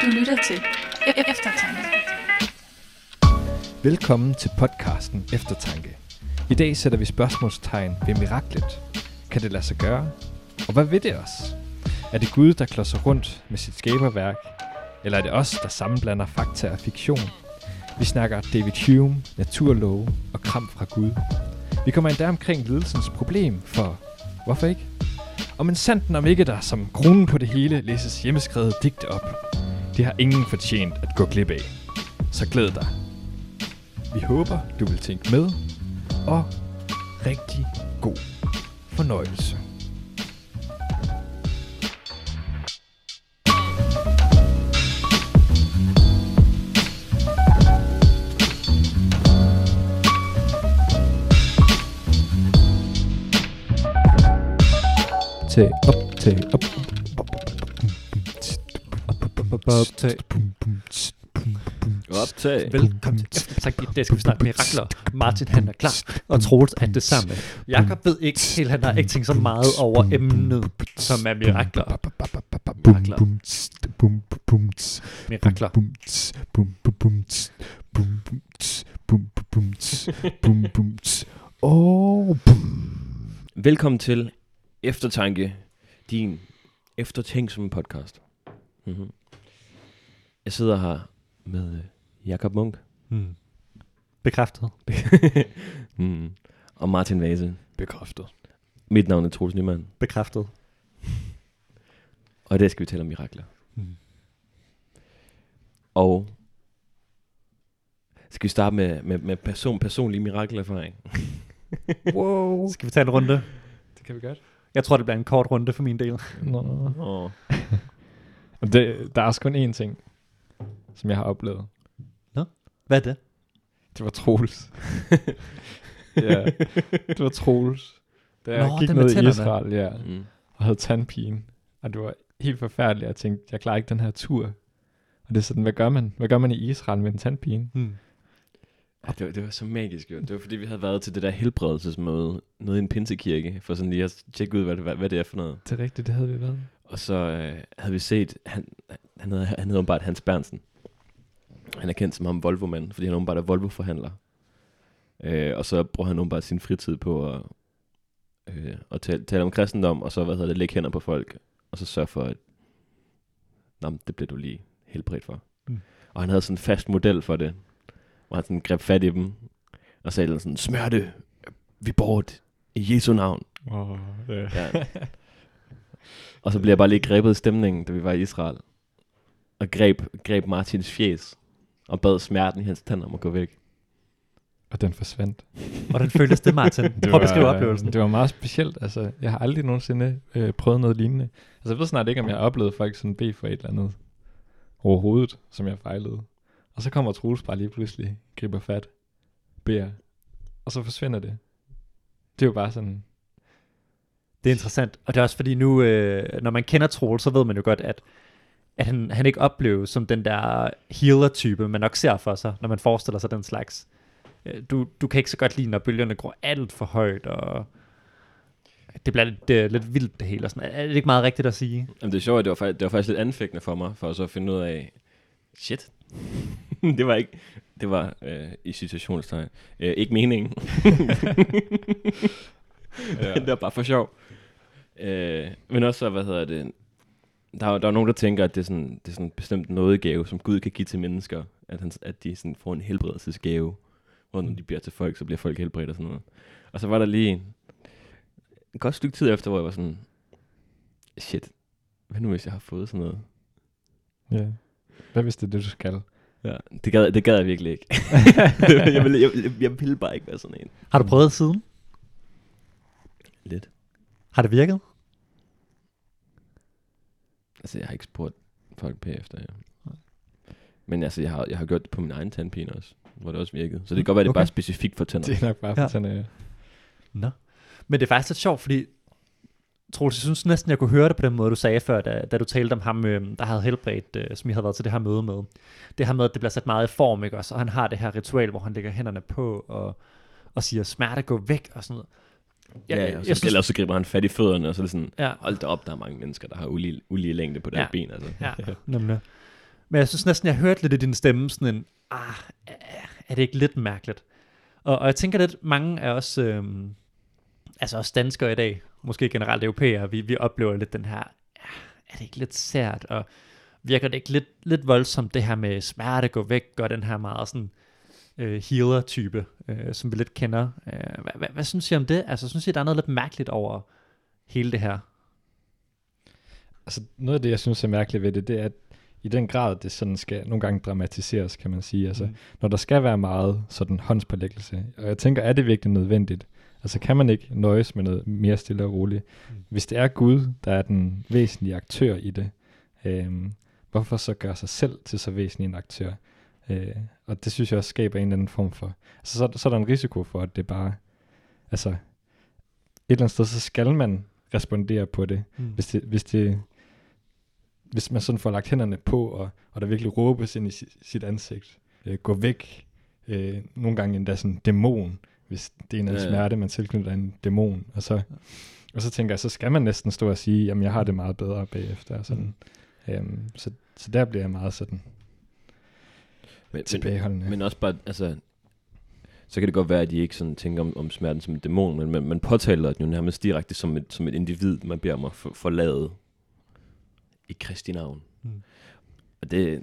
Du lytter til e-, e- Eftertanke. Velkommen til podcasten Eftertanke. I dag sætter vi spørgsmålstegn ved miraklet. Kan det lade sig gøre? Og hvad ved det os? Er det Gud, der klodser rundt med sit skaberværk? Eller er det os, der sammenblander fakta og fiktion? Vi snakker David Hume, naturlove og kram fra Gud. Vi kommer endda omkring lidelsens problem, for hvorfor ikke? Og men sandt om ikke der som kronen på det hele læses hjemmeskrevet digte op. Det har ingen fortjent at gå glip af. Så glæd dig. Vi håber, du vil tænke med, og rigtig god fornøjelse. Tag op, tag op. Optag. Optag. Velkommen til Eftertanke. I dag skal vi snakke mirakler. Martin han er klar, og Troels er det samme. Jakob ved ikke helt, han har ikke tænkt så meget over emnet, som er mirakler. Mirakler. Mirakler. Og Velkommen til Eftertanke, din eftertænksomme podcast. Mm-hmm. Jeg sidder her med øh, Jakob Munk Hmm. Bekræftet. mm. og Martin Vase. bekræftet. Mit navn er Troels Nyman, Bekræftet. og i dag skal vi tale om mirakler. Hmm. Og skal vi starte med, med, med person, personlig mirakelerfaring? Wow. Skal vi tage en runde? Det kan vi godt. Jeg tror, det bliver en kort runde for min del. Nå. Oh. Det, der er også kun én ting, som jeg har oplevet. Hvad er det? Det var Troels. ja, det var Troels. Da jeg Nå, gik ned i. Israel, ja, Mm. og havde tandpine. Og det var helt forfærdeligt. Jeg tænkte, jeg klarer ikke den her tur. Og det er sådan, hvad gør man? Hvad gør man i Israel med en tandpine? Hmm. Ja, det, var, det var så magisk jo. Det var fordi, vi havde været til det der helbredelsesmøde nede i en pinsekirke, for sådan lige at tjekke ud, hvad det, hvad, hvad det er for noget. Det er rigtigt, det havde vi været. Og så øh, havde vi set, han, han, hedder, han hedder åbenbart Hans Bernsen. Han er kendt som ham Volvo-mand, fordi han åbenbart er Volvo-forhandler. Øh, og så bruger han åbenbart sin fritid på at, øh, at tale, tale om kristendom, og så hvad hedder det, lægge hænder på folk, og så sørge for, at Nå, det bliver du lige helbredt for. Mm. Og han havde sådan en fast model for det, hvor han sådan greb fat i dem, og sagde sådan, smørte vi bort i Jesu navn. Oh, ja. Ja. Og så blev jeg bare lige grebet i stemningen, da vi var i Israel. Og greb, greb Martins fjes. Og bad smerten i hans tænder om at gå væk. og den forsvandt. Hvordan føltes det, Martin? Prøv at beskrive oplevelsen. Det var meget specielt. Altså, jeg har aldrig nogensinde øh, prøvet noget lignende. Altså, jeg ved snart ikke, om jeg har oplevet folk sådan bede for et eller andet overhovedet, som jeg fejlede. Og så kommer Troels bare lige pludselig, griber fat, beder, og så forsvinder det. Det er jo bare sådan, Det er interessant, og det er også fordi nu, øh, når man kender Troel, så ved man jo godt, at, at han, han ikke opleves som den der healer-type, man nok ser for sig, når man forestiller sig den slags. Øh, Du, du kan ikke så godt lide, når bølgerne går alt for højt, og det bliver lidt, øh, lidt vildt det hele. Og sådan. Er det ikke meget rigtigt at sige? Jamen det er sjovt, at det var, faktisk, det var faktisk lidt anfægtende for mig, for så at finde ud af, shit, det var ikke, det var øh, i situationstegn, øh, ikke meningen. ja. det var bare for sjov. Øh, men også så, hvad hedder det, der, er- der er nogen, der tænker, at det er sådan, det er sådan en bestemt nådegave, som Gud kan give til mennesker, at, han, at de sådan får en helbredelsesgave, hvor når de bliver til folk, så bliver folk helbredt og sådan noget. Og så var der lige en, en godt stykke tid efter, hvor jeg var sådan, shit, hvad nu hvis jeg har fået sådan noget? ja. Hvad hvis det er det, du skal? Ja, det gad, det gad jeg virkelig ikke. jeg, ville, jeg, jeg, jeg ville bare ikke være sådan en. Har du prøvet siden? Lidt. Har det virket? Altså, jeg har ikke spurgt folk bagefter, ja. Men altså, jeg har, jeg har gjort det på min egen tandpine også, hvor det også virkede. Så det kan godt være, det Okay. bare specifikt for tænder. Det er nok bare for Ja. sådan, øh, Nå. Men det er faktisk lidt sjovt, fordi Troels, jeg synes næsten, jeg kunne høre det på den måde, du sagde før, da, da du talte om ham, øh, der havde helbredt, øh, som I havde været til det her møde med. Det her med, at det bliver sat meget i form, ikke også? Og han har det her ritual, hvor han lægger hænderne på og, og siger, smerte, gå væk og sådan noget. Ja, ja, jeg, og jeg så, ellers så griber han fat i fødderne, og så er det sådan, ja, hold da op, der er mange mennesker, der har ulige, ulige længde på deres Ja. ja. ben. Altså. ja, nemlig. Men jeg synes næsten, jeg hørte lidt i din stemme sådan en, ah, er det ikke lidt mærkeligt? Og, og jeg tænker lidt, mange af os, øhm, altså os danskere i dag, måske generelt europæere, vi, vi oplever lidt den her, "Ah, er det ikke lidt sært, og virker det ikke lidt, lidt voldsomt, det her med smerte gå væk, og den her meget sådan øh, healer-type, øh, som vi lidt kender. Øh, hvad, hvad, hvad synes I om det? Altså, synes I, der er noget lidt mærkeligt over hele det her? Altså, noget af det, jeg synes er mærkeligt ved det, det er, at i den grad, det sådan skal nogle gange dramatiseres, kan man sige. Altså, Mm. når der skal være meget sådan håndspålæggelse. Og jeg tænker, er det virkelig nødvendigt? Altså, kan man ikke nøjes med noget mere stille og roligt? Mm. Hvis det er Gud, der er den væsentlige aktør i det, øhm, hvorfor så gøre sig selv til så væsentlig en aktør? Øh, og det synes jeg også skaber en eller anden form for... Altså, så, så er der en risiko for, at det bare... Altså, et eller andet sted, så skal man respondere på det, Mm. hvis det, hvis det hvis man sådan får lagt hænderne på, og, og der virkelig råbes ind i sit, sit ansigt, øh, gå væk, øh, nogle gange endda sådan dæmon, hvis det er en Ja, ja. smerte, man tilknytter en dæmon, og så, og så tænker jeg, så skal man næsten stå og sige, jamen jeg har det meget bedre bagefter, og sådan. Øhm, så, så der bliver jeg meget sådan Men, tilbageholdende. men, men også bare, altså, så kan det godt være, at de ikke sådan tænker om, om smerten som en dæmon, men man, man påtaler den jo nærmest direkte som et, som et individ, man beder om at for, forlade i Kristi navn. Mm. Og det,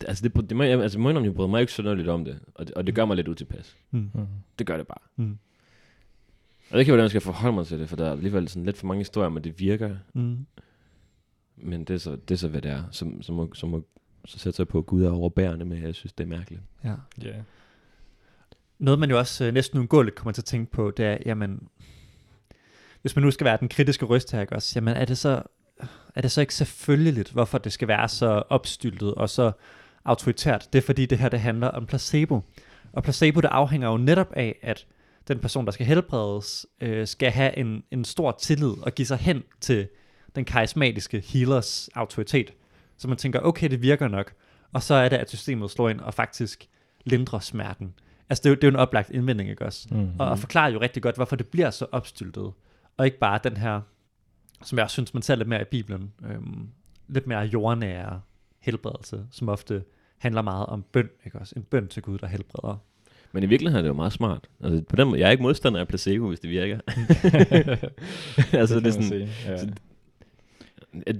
det, altså det, det må, jeg, altså må jeg bryder mig ikke så lidt om det, og det, og det gør mig lidt utilpas. Mm. mm. Det gør det bare. Mm. Og jeg ved ikke, hvordan jeg skal forholde mig til det, for der er alligevel sådan lidt for mange historier at det virker, Mm. men det er så, det er så hvad det er. Så, så, må, så, må, så sætter jeg på, at Gud er overbærende med, jeg synes, det er mærkeligt. Ja. Yeah. Noget, man jo også øh, næsten uundgåeligt kommer til at tænke på, det er, jamen, hvis man nu skal være den kritiske røst her, ikke også, jamen er det så, er det så ikke selvfølgeligt, hvorfor det skal være så opstyltet og så autoritært? Det er fordi, det her det handler om placebo. Og placebo, det afhænger jo netop af, at den person, der skal helbredes, øh, skal have en, en stor tillid og give sig hen til den karismatiske healers autoritet. Så man tænker, okay, det virker nok. Og så er det, at systemet slår ind og faktisk lindrer smerten. Altså, det er jo, det er jo en oplagt indvending, ikke også? Mm. Og, og forklarer jo rigtig godt, hvorfor det bliver så opstyltet. Og ikke bare den her, som jeg også synes, man ser lidt mere i Bibelen, øhm, lidt mere jordnære helbredelse, som ofte handler meget om bøn, ikke også? En bøn til Gud, der helbreder. Men i virkeligheden er det jo meget smart. Altså, på den måde, jeg er ikke modstander af placebo, hvis det virker. altså, det, er man sådan, sige, ja. så-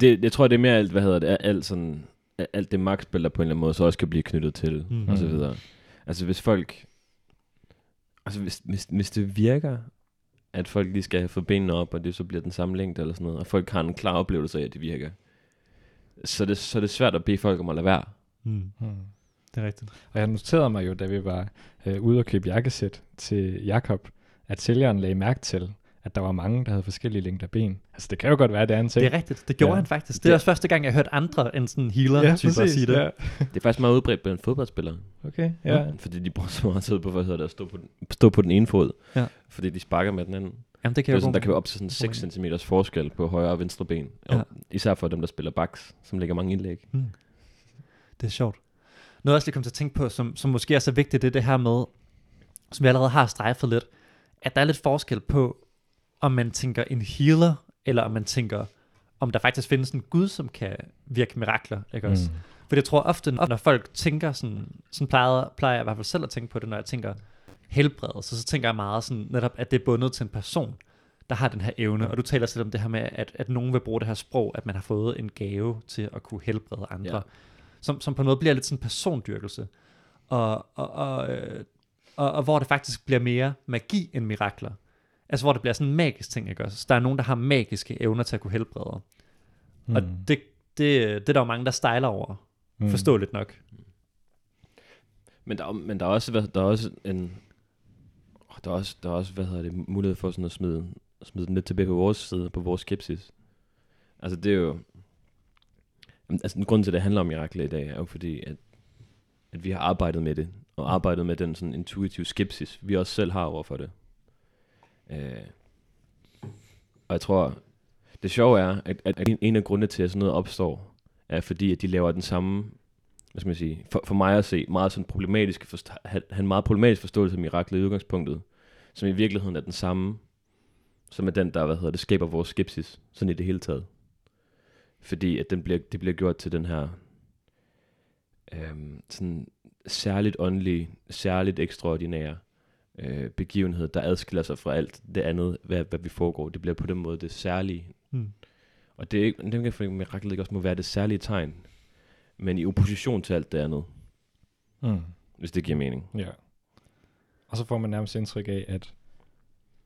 det, jeg tror, det er mere alt, hvad hedder det, alt, sådan, alt det magtspil, der på en eller anden måde så også kan blive knyttet til, mm. og så videre. Altså, hvis folk, altså, hvis, hvis, hvis det virker, at folk lige skal få benene op, og det så bliver den samme længde eller sådan noget, og folk har en klar oplevelse af, at det virker, så er det, så er det svært at bede folk om at lade være. Mm. Mm. Det er rigtigt. Og jeg noterede mig jo, da vi var øh, ude og købe jakkesæt til Jakob, at sælgeren lagde mærke til, at der var mange, der havde forskellige længder ben. Altså det kan jo godt være, det er en ting. Det er rigtigt. Det gjorde Ja. han faktisk. Det er Ja. også første gang, jeg har hørt andre end sådan healer-typer sige det. Ja. Det er faktisk meget udbredt blandt fodboldspillere. Okay, ja. Fordi de bruger så meget tid på, hvad hedder det, at stå på, den, stå på den ene fod. Ja. Fordi de sparker med den anden. Jamen, det Det kan er jo sådan, der kan være op til sådan 6 cm forskel på højre og venstre ben. Ja. Og især for dem, der spiller backs, som lægger mange indlæg. Mm. Det er sjovt. Noget, jeg også lige kom til at tænke på, som, som måske er så vigtigt, det er det her med, som vi allerede har strejfet lidt, at der er lidt forskel på, om man tænker en healer, eller om man tænker, om der faktisk findes en Gud, som kan virke mirakler, ikke også? Mm. For jeg tror ofte, når folk tænker sådan, sådan plejer, plejer jeg i hvert fald selv at tænke på det, når jeg tænker helbredelse, så tænker jeg meget sådan netop, at det er bundet til en person, der har den her evne. Og du taler selv om det her med, at, at nogen vil bruge det her sprog, at man har fået en gave til at kunne helbrede andre. Ja. Som, som på noget bliver lidt sådan en persondyrkelse. Og, og, og, øh, og, og hvor det faktisk bliver mere magi end mirakler. Altså hvor det bliver sådan en magisk ting, ikke også? Så der er nogen, der har magiske evner til at kunne helbrede. Mm. Og det, det, det er der jo mange, der stejler over. Mm. Forståeligt nok. Men der, er- men der er også, der er også en... åh, Der er også, der er også, hvad hedder det, mulighed for sådan at smide, smide den lidt tilbage på vores side, på vores skepsis. Altså det er jo... Altså grunden til, at det handler om mirakler i dag, er jo fordi, at, at vi har arbejdet med det, og arbejdet med den sådan intuitive skepsis, vi også selv har overfor det. Øh, og jeg tror, det sjove er, at, at, at en- en af grundene til, at sådan noget opstår, er fordi, at de laver den samme hvad skal man sige, for, for mig at se, meget sådan problematisk, forsta- en meget problematisk forståelse af miraklet i udgangspunktet, som i virkeligheden er den samme, som er den, der, hvad hedder det, skaber vores skepsis, sådan i det hele taget. Fordi at den bliver, det bliver gjort til den her, øhm, sådan særligt åndelige, særligt ekstraordinære øh, begivenhed, der adskiller sig fra alt det andet, hvad, hvad vi foregår. Det bliver på den måde det særlige. Mm. Og det er ikke, det ikke, fordi miraklet ikke også må være det særlige tegn, men i opposition til alt det andet, Mm. hvis det giver mening. Ja. Og så får man nærmest indtryk af, at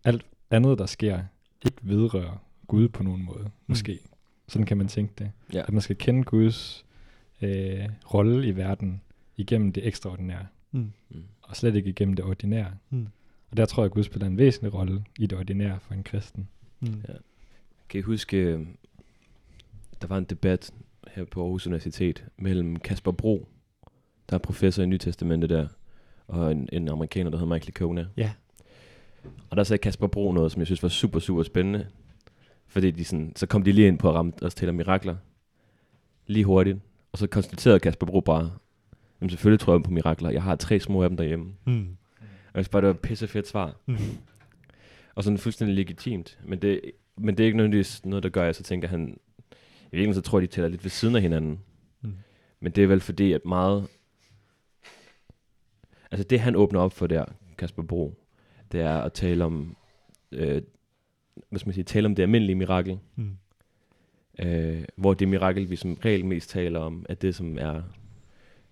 alt andet, der sker, ikke vedrører Gud på nogen måde, måske. Sådan kan man tænke det. Ja. At man skal kende Guds øh, rolle i verden igennem det ekstraordinære, Mm. Mm. Og slet ikke igennem det ordinære. Mm. Og der tror jeg, at Gud spiller en væsentlig rolle i det ordinære for en kristen. Mm. Ja. Kan I huske, øh, der var en debat her på Aarhus Universitet mellem Kasper Bro, der er professor i Nytestamentet der, og en, en amerikaner, der hedder Michael Licona. Ja. Og der sagde Kasper Bro noget, som jeg synes var super, super spændende. Fordi de sådan, så kom de lige ind på at ramme os til mirakler. Lige hurtigt. Og så konstaterede Kasper Bro bare, jamen selvfølgelig tror jeg på mirakler. Jeg har tre små af dem derhjemme. Mm. Og jeg synes bare, det var et pisse fedt svar. Mm. Og sådan fuldstændig legitimt. Men det, men det er ikke nødvendigvis noget, der gør, at jeg så tænker, at han... I virkeligheden så tror jeg, de tæller lidt ved siden af hinanden. Mm. Men det er vel fordi, at meget... Altså det, han åbner op for der, Kasper Bro, det er at tale om... Øh, hvad skal man sige? Tale om det almindelige mirakel. Mm. Øh, hvor det mirakel, vi som regel mest taler om, er det, som er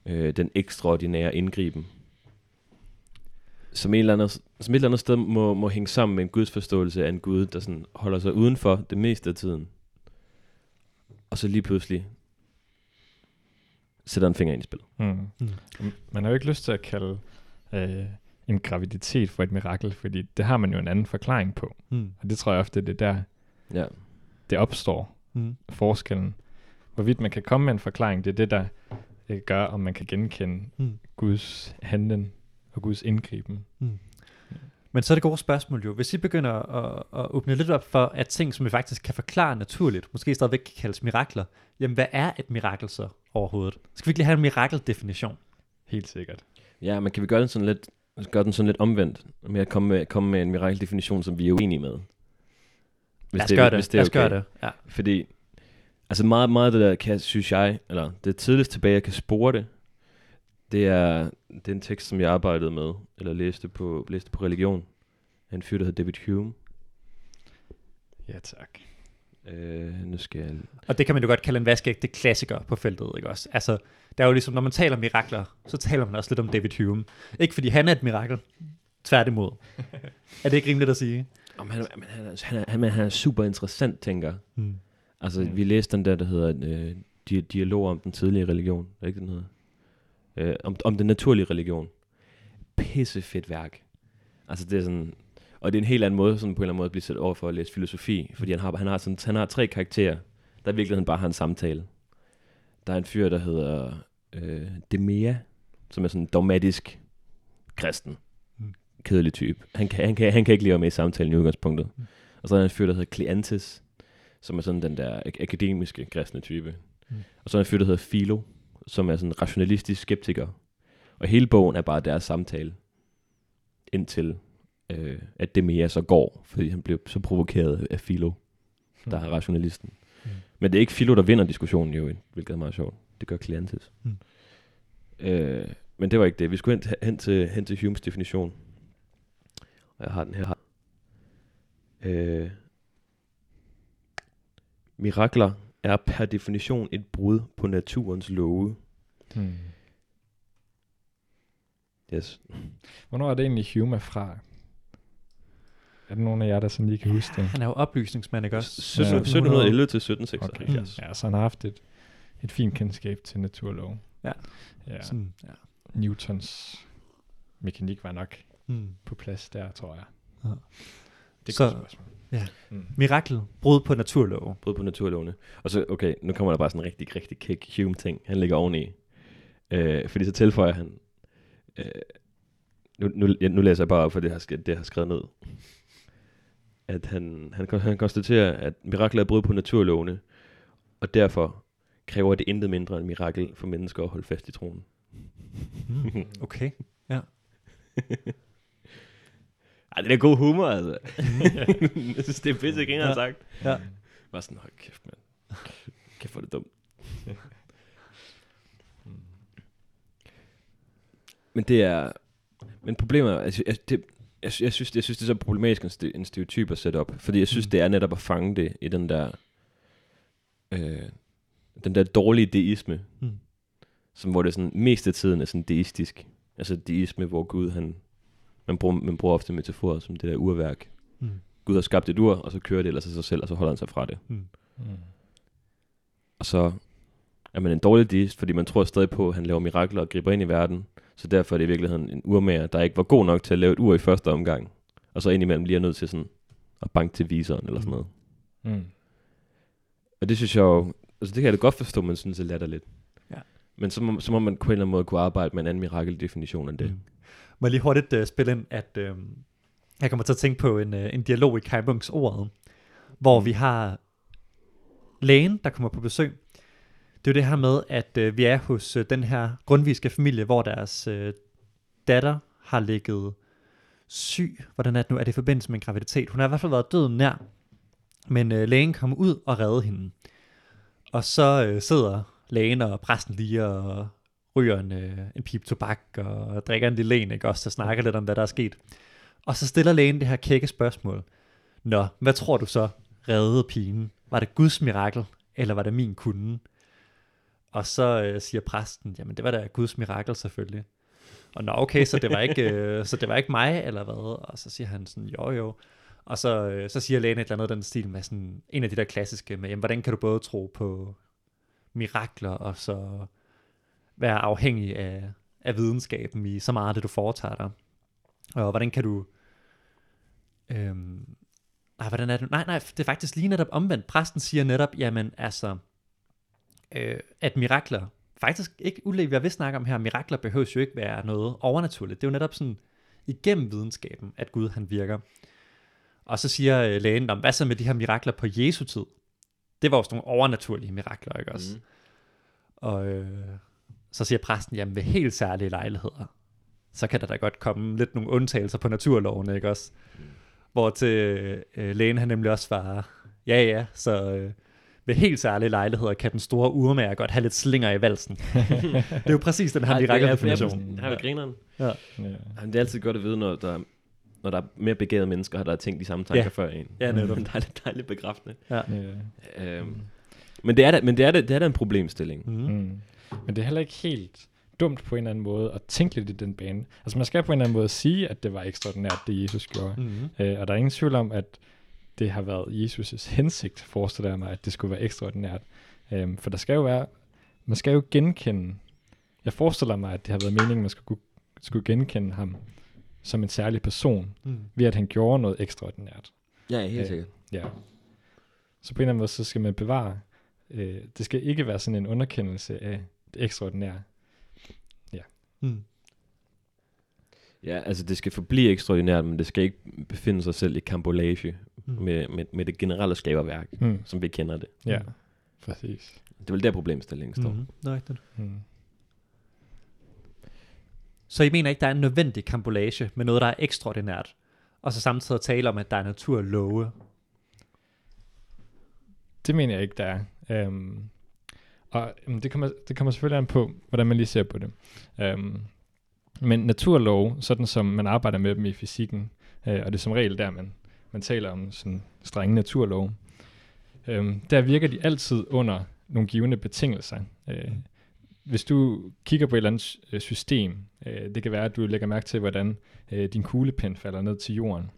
øh, den ekstraordinære indgriben. Som et eller andet, som et eller andet sted må, må hænge sammen med en Guds forståelse af en Gud, der sådan holder sig udenfor det meste af tiden. Og så lige pludselig sætter en finger ind i spil. Mm. Mm. Man har jo ikke lyst til at kalde øh, en graviditet for et mirakel, fordi det har man jo en anden forklaring på. Mm. Og det tror jeg ofte, det er der, Ja. det opstår, Mm. forskellen. Hvorvidt man kan komme med en forklaring, det er det, der øh, gør, om man kan genkende Mm. Guds handlen og Guds indgriben. Men så er det gode spørgsmål jo. Hvis I begynder at, at åbne lidt op for, at ting, som vi faktisk kan forklare naturligt, måske stadigvæk kan kaldes mirakler, jamen hvad er et mirakel så overhovedet? Skal vi ikke lige have en mirakeldefinition? Helt sikkert. Ja, men kan vi gøre den sådan lidt, gøre den sådan lidt omvendt, med at komme med, komme med en mirakeldefinition, som vi er uenige med? Hvis Lad os gøre det. hvis Lad os okay. gøre det. Ja. Fordi, altså meget, meget det der, kan, synes jeg, eller det tidligste tilbage, jeg kan spore det, det er, det er en tekst, som jeg arbejdede med, eller læste på, læste på religion, af en fyr, der hedder David Hume. Ja, tak. Øh, nu skal jeg... Og det kan man jo godt kalde en vaskeægte klassiker på feltet, ikke også? Altså, der er jo ligesom, når man taler om mirakler, så taler man også lidt om David Hume. Ikke fordi han er et mirakel, tværtimod. er det ikke rimeligt at sige? Om han, han, er, han, er, han, er, han er super interessant, tænker Hmm. Altså, Mm. vi læste den der, der hedder øh, di- Dialog om den tidlige religion. Er ikke den hedder? Øh, om, om den naturlige religion. Pisse fedt værk. Altså, det er sådan... Og det er en helt anden måde, sådan på en eller anden måde, at blive sat over for at læse filosofi. Fordi han har, han har, sådan, han har tre karakterer, der i virkeligheden bare har en samtale. Der er en fyr, der hedder øh, Demea, som er sådan en dogmatisk kristen. Mm. Kedelig type. Han kan, han, kan, han kan ikke leve med i samtalen i udgangspunktet. Mm. Og så er der en fyr, der hedder Kleantes, som er sådan den der ak- akademiske kristne type. Mm. Mm. Og så er der en fyr, der hedder Philo, som er sådan en rationalistisk skeptiker. Og hele bogen er bare deres samtale, indtil øh, at det mere så går, fordi han blev så provokeret af Philo, der er rationalisten. Mm. Mm. Men det er ikke Philo, der vinder diskussionen jo, hvilket er meget sjovt. Det gør Kleantes. Mm. Mm. Øh, men det var ikke det. Vi skulle hen, til- hen, til, hen til Humes definition. Og jeg har den her. Øh, mirakler er per definition et brud på naturens love. Hmm. Yes. Hvornår er det egentlig Hume fra? Er der nogen af jer, der sådan lige kan huske det? Han er jo oplysningsmand, ikke også? 17, Ja. 1711 til 1776. Okay. Ja, så han har haft et, et fint kendskab til naturlov. Ja. ja. Sådan, ja. Newtons mekanik var nok Mm. på plads der, tror jeg. Ja. Det er Så- et godt spørgsmål. Ja. Mm. Mirakel, brud på naturlove. Brud på naturlovene. Og så, okay, nu kommer der bare sådan en rigtig, rigtig kick Hume-ting. Han ligger oveni. Øh, fordi så tilføjer han... Øh, nu, nu, ja, nu læser jeg bare op, for det har, det har skrevet ned. At han, han, han konstaterer, at mirakler er brud på naturlovene, og derfor kræver det intet mindre end mirakel for mennesker at holde fast i troen. Mm. Okay. Ja. Ej, det er god humor, altså. jeg synes, det er pisse, ikke Ja. sagt. Ja. Bare sådan, hold kæft, mand. Kæft, hvor det dumt. men det er... Men problemet er, altså, det, jeg, jeg, synes, jeg synes, det er så problematisk en stereotyp at sætte op. Fordi jeg synes, Mm. det er netop at fange det i den der... Øh, den der dårlige deisme, Mm. som, hvor det er sådan, mest af tiden er sådan deistisk. Altså deisme, hvor Gud, han... Man bruger, man bruger ofte metaforer som det der urværk. Mm. Gud har skabt et ur, og så kører det ellers af sig selv, og så holder han sig fra det. Mm. Mm. Og så er man en dårlig deist, fordi man tror stadig på, at han laver mirakler og griber ind i verden. Så derfor er det i virkeligheden en urmager, der ikke var god nok til at lave et ur i første omgang. Og så indimellem lige er nødt til sådan at banke til viseren eller sådan noget. Mm. Og det synes jeg jo, altså det kan jeg da godt forstå, man synes er latterligt. Ja. Men så må, så må man på en eller anden måde kunne arbejde med en anden mirakeldefinition end det. Mm. Må jeg lige hurtigt uh, spille ind, at uh, jeg kommer til at tænke på en, uh, en dialog i Kai Bunks ordet, hvor vi har lægen, der kommer på besøg. Det er jo det her med, at uh, vi er hos uh, den her grundviske familie, hvor deres uh, datter har ligget syg. Hvordan er det nu? Er det i forbindelse med en graviditet? Hun har i hvert fald været døden nær. Men uh, lægen kommer ud og redder hende. Og så uh, sidder lægen og præsten lige og ryger en, øh, en pipe tobak og drikker en lille en, ikke? Også så snakker lidt om, hvad der er sket. Og så stiller lægen det her kække spørgsmål. Nå, hvad tror du så reddede pigen? Var det Guds mirakel, eller var det min kunde? Og så øh, siger præsten, jamen det var da Guds mirakel selvfølgelig. Og nå, okay, så det var ikke, øh, så det var ikke mig, eller hvad? Og så siger han sådan, jo jo. Og så, øh, så siger lægen et eller andet den stil med sådan, en af de der klassiske med, jamen, hvordan kan du både tro på mirakler, og så være afhængig af, af videnskaben i så meget af det, du foretager dig. Og hvordan kan du... Øhm, nej, hvordan er det? Nej, nej, det er faktisk lige netop omvendt. Præsten siger netop, jamen altså, øh, at mirakler, faktisk ikke ulæg, hvad vi snakker om her, mirakler behøves jo ikke være noget overnaturligt. Det er jo netop sådan, igennem videnskaben, at Gud han virker. Og så siger øh, lægen, "Nå, hvad så med de her mirakler på Jesu tid? Det var sådan nogle overnaturlige mirakler, ikke også? Mm. Og øh, så siger præsten, jamen ved helt særlige lejligheder, så kan der da godt komme lidt nogle undtagelser på naturloven, ikke også? Hvor til øh, lægen han nemlig også svarer, ja ja, så øh, ved helt særlige lejligheder kan den store urmager godt have lidt slinger i valsen. det er jo præcis den her er- mirakeldefinition. Det har vi grineren. Ja. Ja. Jamen, det er altid godt at vide, når der, når der er mere begavede mennesker, der har tænkt de samme tanker Ja. før en. Ja, netop. det er lidt dejligt bekræftende. Ja. Ja. Øhm, men det er da, men det er da, det er da en problemstilling. Mm. Men det er heller ikke helt dumt på en eller anden måde at tænke lidt i den bane. Altså man skal på en eller anden måde sige, at det var ekstraordinært, det Jesus gjorde. Mm. Øh, og der er ingen tvivl om, at det har været Jesus' hensigt, forestiller jeg mig, at det skulle være ekstraordinært. Øhm, for der skal jo være, man skal jo genkende, jeg forestiller mig, at det har været meningen, at man skulle, skulle genkende ham som en særlig person, Mm. ved at han gjorde noget ekstraordinært. Ja, helt Øh, sikkert. Ja. Så på en eller anden måde, så skal man bevare, øh, det skal ikke være sådan en underkendelse af det ekstraordinære. Mm. Ja, altså det skal forblive ekstraordinært, men det skal ikke befinde sig selv i kambolage Mm. med, med, med det generelle skaberværk, Mm. som vi kender det. Ja, Mm. præcis. Det er vel der problemstillingen står. Mm. Det er rigtigt. Mm. Så I mener ikke, der er en nødvendig kampolage med noget, der er ekstraordinært, og så samtidig tale om, at der er naturlove? Det mener jeg ikke, der er. Øhm, og jamen, det, kommer, det kommer selvfølgelig an på, hvordan man lige ser på det. Um, men naturlov, sådan som man arbejder med dem i fysikken, øh, og det er som regel der, man, man taler om sådan strenge naturlov, øhm, der virker de altid under nogle givende betingelser. Øh, hvis du kigger på et eller andet øh, system, øh, det kan være, at du lægger mærke til, hvordan øh, din kuglepen falder ned til jorden,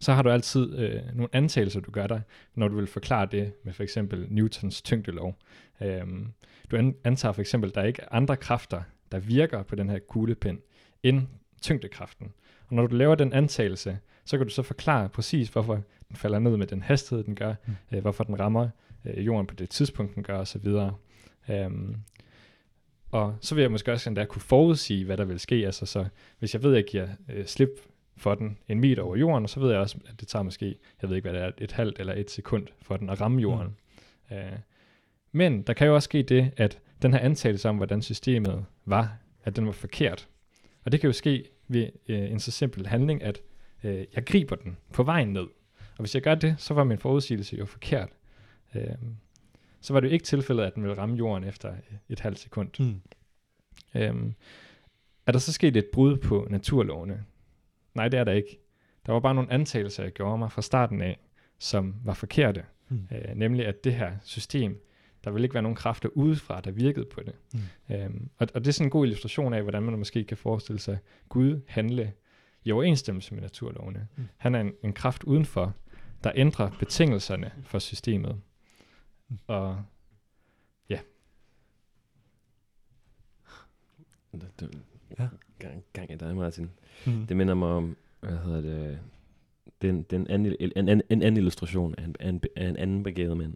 så har du altid øh, nogle antagelser, du gør dig, når du vil forklare det med for eksempel Newtons tyngdelov. Øhm, du an- antager for eksempel, at der ikke er andre kræfter, der virker på den her kuglepen, end tyngdekraften. Og når du laver den antagelse, så kan du så forklare præcis, hvorfor den falder ned med den hastighed, den gør, Mm. øh, hvorfor den rammer øh, jorden på det tidspunkt, den gør osv. Øhm, og så vil jeg måske også endda kunne forudsige, hvad der vil ske. Altså, så hvis jeg ved, at jeg giver øh, slip for den en meter over jorden, så ved jeg også, at det tager måske, jeg ved ikke, hvad det er, et halvt eller et sekund for den at ramme jorden. Mm. Øh, men der kan jo også ske det, at den her antagelse om, hvordan systemet var, at den var forkert. Og det kan jo ske ved øh, en så simpel handling, at øh, jeg griber den på vejen ned. Og hvis jeg gør det, så var min forudsigelse jo forkert. Øh, så var det jo ikke tilfældet, at den ville ramme jorden efter øh, et halvt sekund. Mm. Øhm, Er der så sket et brud på naturlovene? Nej, det er der ikke. Der var bare nogle antagelser, jeg gjorde mig fra starten af, som var forkerte. Mm. Øh, nemlig at det her system, der vil ikke være nogen kræfter udefra, der virkede på det. Mm. Øhm, og, og det er sådan en god illustration af, hvordan man måske kan forestille sig Gud handle i overensstemmelse med naturlovene. Mm. Han er en, en kraft udenfor, der ændrer betingelserne for systemet. Mm. Og Det, det, Ja. gang, gang i dig, Martin. Mm. Det minder mig om, hvad hedder det, den, den anden, en, en, en anden illustration af en, af en, en anden begavet mand.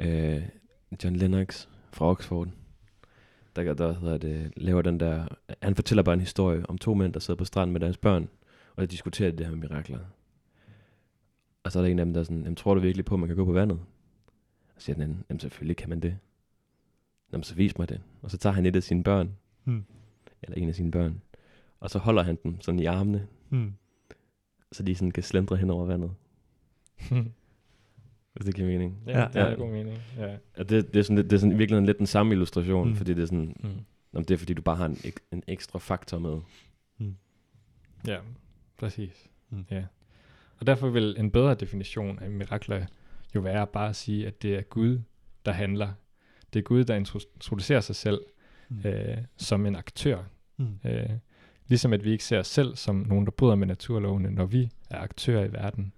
Øh, John Lennox fra Oxford, der, der hedder det, laver den der, han fortæller bare en historie om to mænd, der sidder på stranden med deres børn, og de diskuterer det her med mirakler. Og så er der en af dem, der er sådan, tror du virkelig på, at man kan gå på vandet? Og så siger den anden, jamen selvfølgelig kan man det. Jamen så vis mig det. Og så tager han et af sine børn, Mm. Eller en af sine børn, og så holder han dem sådan i armene, Mm. så de sådan kan slendre hen over vandet. Hvis det giver mening. ja, Ja. det er Ja. god mening. Ja. Og det, det, er sådan, lidt- det er sådan i virkeligheden lidt den samme illustration, Mm. mm. fordi det er sådan, Mm. om det er fordi du bare har en, ek- en ekstra faktor med. Ja, præcis. Mm. Mm. Ja. Og derfor vil en bedre definition af mirakler jo være bare at sige, at det er Gud, der handler. Det er Gud, der intro- introducerer sig selv Mm. øh, som en aktør. Mm. Øh, ligesom at vi ikke ser os selv som nogen, der bryder med naturlovene, når vi er aktører i verden.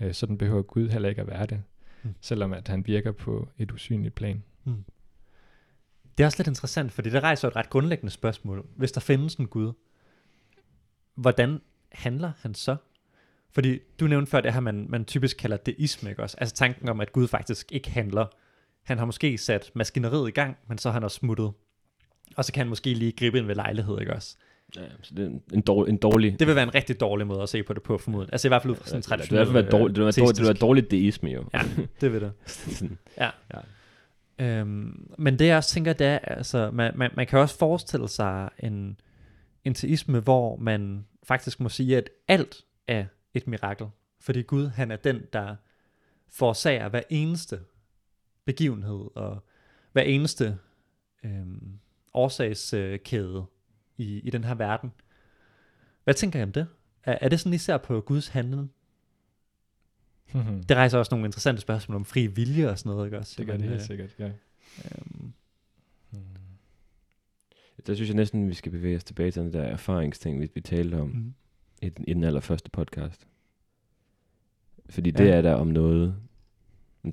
Øh, sådan behøver Gud heller ikke at være det, Mm. mm. selvom at han virker på et usynligt plan. Det er også lidt interessant, fordi det rejser et ret grundlæggende spørgsmål. Hvis der findes en Gud, hvordan handler han så? Fordi du nævnte før det her, man, man typisk kalder deisme, ikke også? Altså tanken om, at Gud faktisk ikke handler. Han har måske sat maskineriet i gang, men så har han også smuttet. Og så kan han måske lige gribe ind ved lejlighed, ikke også? Ja, så det er en, en, dårlig, en dårlig... Det vil være en rigtig dårlig måde at se på det på, formodet. Altså i hvert fald ud fra sådan en traditionel... det, vil være dårligt, det, vil være dårligt, det vil være dårligt deisme jo. Ja, det vil det. Sådan, Øhm, men det jeg også tænker, det er, altså, man, man, man kan også forestille sig en, en teisme, hvor man faktisk må sige, at alt er et mirakel. Fordi Gud, han er den, der forårsager hver eneste begivenhed, og hver eneste øhm, årsagskæde i, i den her verden. Hvad tænker I om det? Er, er det sådan, I ser på Guds handling? Det rejser også nogle interessante spørgsmål om fri vilje og sådan noget, ikke også? det gør det Men, helt øh, sikkert, ja. øhm, der synes jeg næsten, vi skal bevæge os tilbage til den der erfaringsting, vi, vi talte om mhm. i, den- i den allerførste podcast. Fordi Ja. det er der om noget...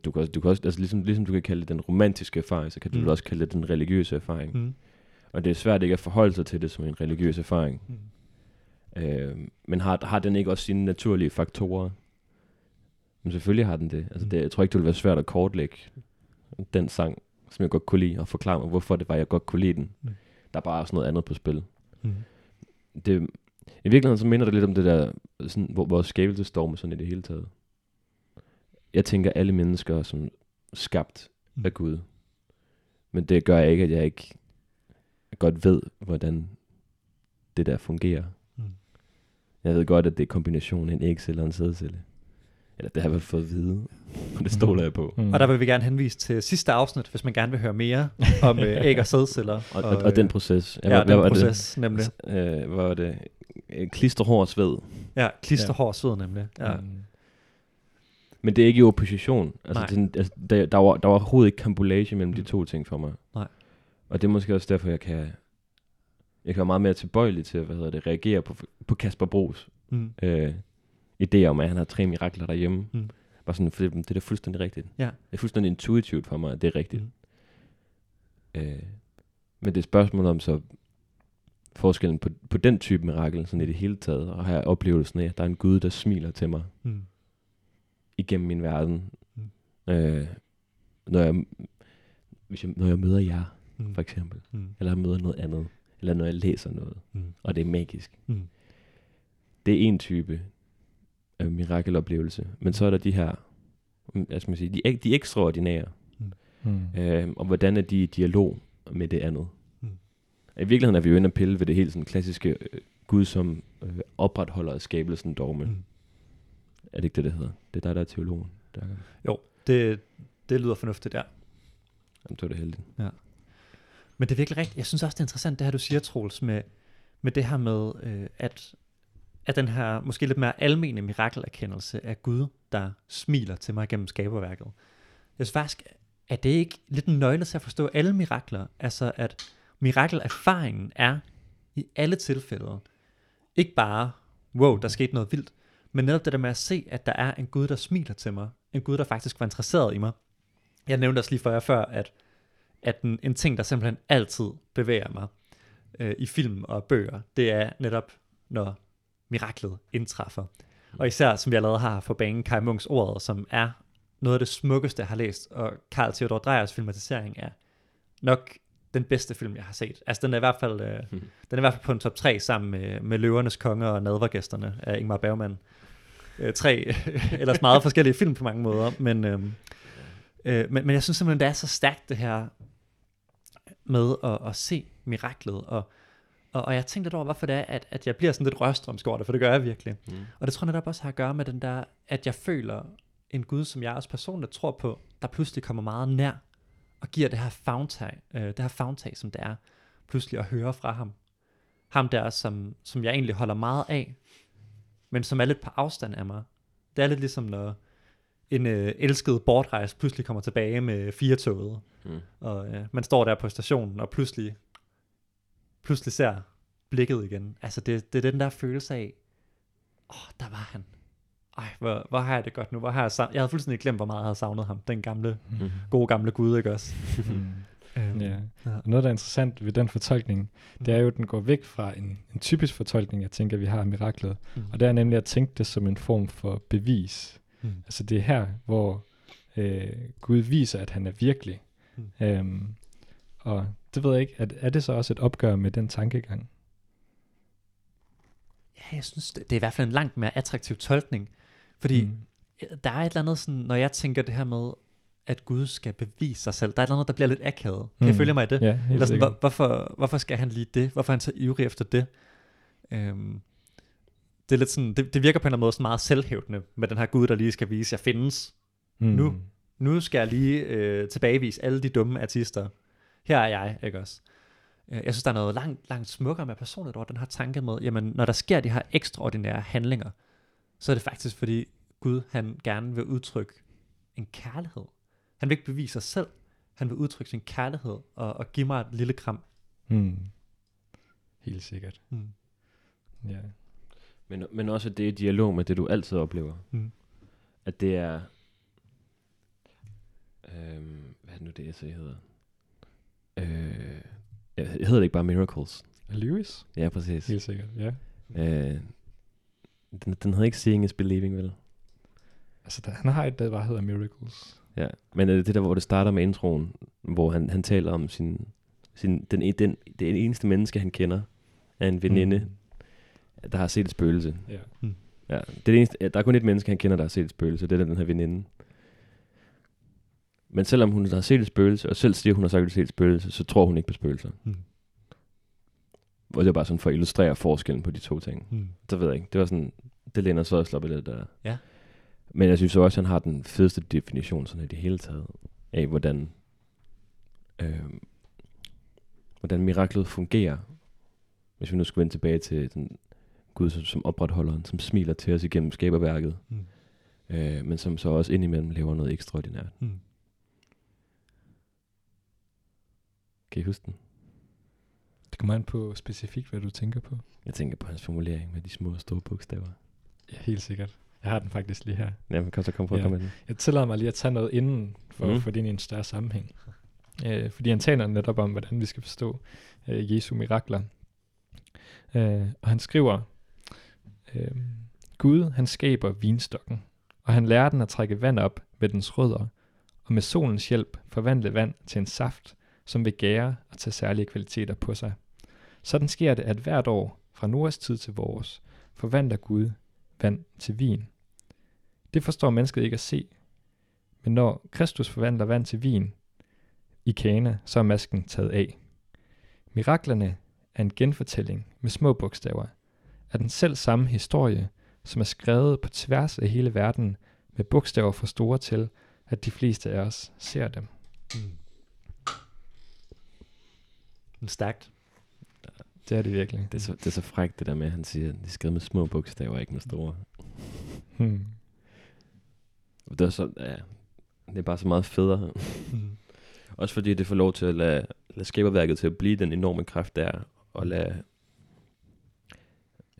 Du kan, også, du kan også, altså ligesom, ligesom du kan kalde det den romantiske erfaring, så kan du Mm. vel også kalde det den religiøse erfaring. Mm. Og det er svært ikke at forholde sig til det som en religiøs erfaring. Mm. Øh, men har, har den ikke også sine naturlige faktorer? Men selvfølgelig har den det. Altså Mm. det jeg tror ikke, det vil være svært at kortlægge den sang, som jeg godt kunne lide, og forklare mig, hvorfor det var, jeg godt kunne lide den. Mm. Der er bare også noget andet på spil. Mm. Det, I virkeligheden så minder det lidt om det der, sådan, hvor vores skabelsestorm sådan i det hele taget. Jeg tænker alle mennesker er som skabt Mm. af Gud. Men det gør ikke, at jeg ikke godt ved, hvordan det der fungerer. Mm. Jeg ved godt, at det er kombinationen af en ægcelle og en sædcelle. Eller det har jeg i hvert fald fået at vide, og det stoler jeg på. Mm. Og der vil vi gerne henvise til sidste afsnit, hvis man gerne vil høre mere om øh, æg og sædceller. Og, og, og den proces. ja, hvad- den var proces, nemlig. Det? Øh, hvad var det? Øh, Klister, hår og sved. Ja, klister, hår og sved, nemlig. Ja. Mm. Men det er ikke i opposition. Altså, Nej. det, altså, der, der, var, der var overhovedet ikke kampolage mellem mm. de to ting for mig. Nej. Og det er måske også derfor, jeg kan, jeg kan være meget mere tilbøjelig til, hvad hedder det, reagere på, på Kasper Bros Mm. øh, idé om, at han har tre mirakler derhjemme. Mm. Bare sådan, for det, det er da fuldstændig rigtigt. Ja. Det er fuldstændig intuitivt for mig, at det er rigtigt. Mm. Øh, men det er spørgsmålet om så forskellen på, på den type mirakel, sådan i det hele taget, og have oplevelsen af, at der er en Gud, der smiler til mig Mm. igennem min verden. Mm. Øh, når, jeg, hvis jeg, når jeg møder jer, Mm. for eksempel, Mm. eller møder noget andet, eller når jeg læser noget, Mm. og det er magisk. Mm. Det er en type af mirakeloplevelse. Men så er der de her, hvad skal man sige, de, de ekstraordinære, Mm. øh, og hvordan er de i dialog med det andet. Mm. I virkeligheden er vi jo inde og pille ved det helt sådan klassiske øh, Gud, som øh, opretholder skabelsen dogme. Mm. Er det ikke det, det hedder? Det er dig, der er teologen. Der, Jo, det, det lyder fornuftigt, ja. jamen, så er det heldigt. Men det er virkelig rigtigt. Jeg synes også, det er interessant, det her, du siger, Troels, med, med det her med, øh, at, at den her måske lidt mere almene mirakelerkendelse af Gud, der smiler til mig gennem skaberværket. Jeg synes faktisk, at det ikke lidt en nøgle til at forstå alle mirakler. Altså at mirakelerfaringen er i alle tilfælde ikke bare, wow, der skete noget vildt, men netop det der med at se, at der er en Gud, der smiler til mig. En Gud, der faktisk var interesseret i mig. Jeg nævnte også lige for jer før, at, at en, en ting, der simpelthen altid bevæger mig øh, i film og bøger, det er netop, når miraklet indtræffer. Og især, som jeg allerede har for banen, Kai Munks ordet, som er noget af det smukkeste, jeg har læst, og Carl Theodor Dreyers filmatisering er nok den bedste film, jeg har set. Altså, den er i hvert fald, øh, Mhm. den er i hvert fald på en top 3 sammen med, med Løvernes Konge og Nadvergæsterne af Ingmar Bergman. Øh, tre ellers meget forskellige film på mange måder, men, øh, øh, men, men jeg synes simpelthen, det er så stærkt det her med at, at se miraklet, og, og, og jeg tænkte lidt over, hvorfor det er, at, at jeg bliver sådan lidt rørstrømsk over det, for det gør jeg virkelig. Mm. Og det tror jeg netop også har at gøre med den der, at jeg føler en Gud, som jeg også personligt tror på, der pludselig kommer meget nær, og giver det her fagntag, øh, det her fagntag, som det er, pludselig at høre fra ham. Ham der, som, som jeg egentlig holder meget af, men som er lidt på afstand af mig. Det er lidt ligesom, når en øh, elsket bortrejst pludselig kommer tilbage med firetoget, Mm. og øh, man står der på stationen, og pludselig, pludselig ser blikket igen. Altså, det, det er den der følelse af, åh, oh, der var han. Ej, hvor, hvor har jeg det godt nu? Hvor har jeg, savnet? jeg havde fuldstændig glemt, hvor meget jeg havde savnet ham. Den gamle, Mm. gode gamle Gud, ikke også? Mm. Øhm, Ja. Ja. Og noget, der er interessant ved den fortolkning, det er jo, at den går væk fra en, en typisk fortolkning, jeg tænker, vi har af miraklet. Mm. Og det er nemlig at tænke det som en form for bevis. Mm. Altså det er her, hvor øh, Gud viser, at han er virkelig. Mm. Øhm, og det ved jeg ikke, er, er det så også et opgør med den tankegang? Ja, jeg synes, det, det er i hvert fald en langt mere attraktiv tolkning. Fordi Mm. der er et eller andet sådan, når jeg tænker det her med, at Gud skal bevise sig selv, der er et eller andet, der bliver lidt akavet. Kan mm. I Mm. følge mig i det? Ja, Eller sådan, hvor, hvorfor, hvorfor skal han lige det? Hvorfor er han så ivrig efter det? Øhm, det, er lidt sådan, det, det virker på en eller anden måde sådan meget selvhævdende med den her Gud, der lige skal vise, at jeg findes. Mm. nu. Nu skal jeg lige øh, tilbagevise alle de dumme artister. Her er jeg, ikke også? Øh, Jeg synes, der er noget langt, langt smukkere med personligt over den her tanke med, jamen, når der sker de her ekstraordinære handlinger, så er det faktisk, fordi Gud, han gerne vil udtrykke en kærlighed. Han vil ikke bevise sig selv, han vil udtrykke sin kærlighed og, og give mig et lille kram. Mm. Helt sikkert. Mm. Ja. Men, men også at det er dialog med det, du altid oplever. Mm. At det er... Øhm, hvad er det nu, det essay hedder? Øh, ja, hedder det ikke bare Miracles? Lewis? Ja, præcis. Helt sikkert, ja. Øh, den, den hedder ikke Seeing is Believing, vel? Altså, der, han har et, der bare hedder Miracles. Ja, men er det det der, hvor det starter med introen, hvor han, han taler om sin, sin den, den, det eneste menneske, han kender, er en veninde, mm. Der har set et spøgelse. Ja. Ja, det er det eneste, ja, der er kun et menneske, han kender, der har set et spøgelse. Det er den her veninde. Men selvom hun har set et spøgelse, og selv siger, hun har sagt, at hun har set et spøgelse, så tror hun ikke på spøgelser. Mm. Og det er bare sådan for at illustrere forskellen på de to ting. Mm. Det ved jeg ikke. Det var sådan, det læner så også op i det der. Ja. Men jeg synes også, at han har den fedeste definition sådan i det hele taget, af hvordan, øh, hvordan miraklet fungerer. Hvis vi nu skulle vende tilbage til den Gud som, opretholderen, som smiler til os igennem skaberværket, Mm. øh, men som så også indimellem laver noget ekstraordinært. Mm. Kan I huske den? Det kommer an på specifikt, hvad du tænker på. Jeg tænker på hans formulering med de små og store bogstaver. Ja, helt sikkert. Jeg har den faktisk lige her. Ja, men kom så kom på, Ja. ja. kom med den. Jeg tillader mig lige at tage noget inden, for Mhm. at få det ind i en større sammenhæng. Øh, fordi han taler netop om, hvordan vi skal forstå øh, Jesu mirakler. Øh, og han skriver, øh, Gud han skaber vinstokken, og han lærer den at trække vand op med dens rødder, og med solens hjælp forvandle vand til en saft, som vil gære og tage særlige kvaliteter på sig. Sådan sker det, at hvert år, fra Noras tid til vores, forvandler Gud vand til vin. Det forstår mennesket ikke at se, men når Kristus forvandler vand til vin i Kana, så er masken taget af. Miraklerne er en genfortælling med små bogstaver af den selv samme historie, som er skrevet på tværs af hele verden med bogstaver for store til, at de fleste af os ser dem. Mm. Stærkt. Det er det virkelig. Det er, så, det er så frækt, det der med, at han siger, at det er skrevet med små bogstaver, ikke med store. Hmm. Det er, så, ja, det er bare så meget federe. Mm. Også fordi det får lov til at lade, lade skaberværket til at blive den enorme kraft, der er, og lade,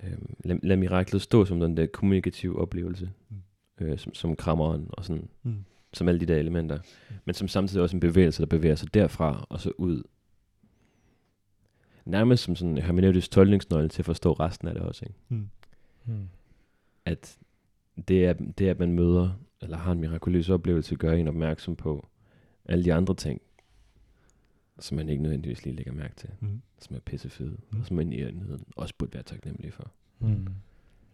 øh, lad, lad miraklet stå som den der kommunikative oplevelse, Mm. øh, som, som krammeren og sådan, Mm. som alle de der elementer, men som samtidig også en bevægelse, der bevæger sig derfra og så ud. Nærmest som sådan en hermeneutisk tolkningsnøgle til at forstå resten af det også, ikke? Mm. Hmm. at det er, det, at man møder, eller har en mirakuløs oplevelse, gør en opmærksom på alle de andre ting, som man ikke nødvendigvis lige lægger mærke til, Mm. som er pissefede, Mm. mm. og som man i enheden også burde være taknemmelig for. Mm.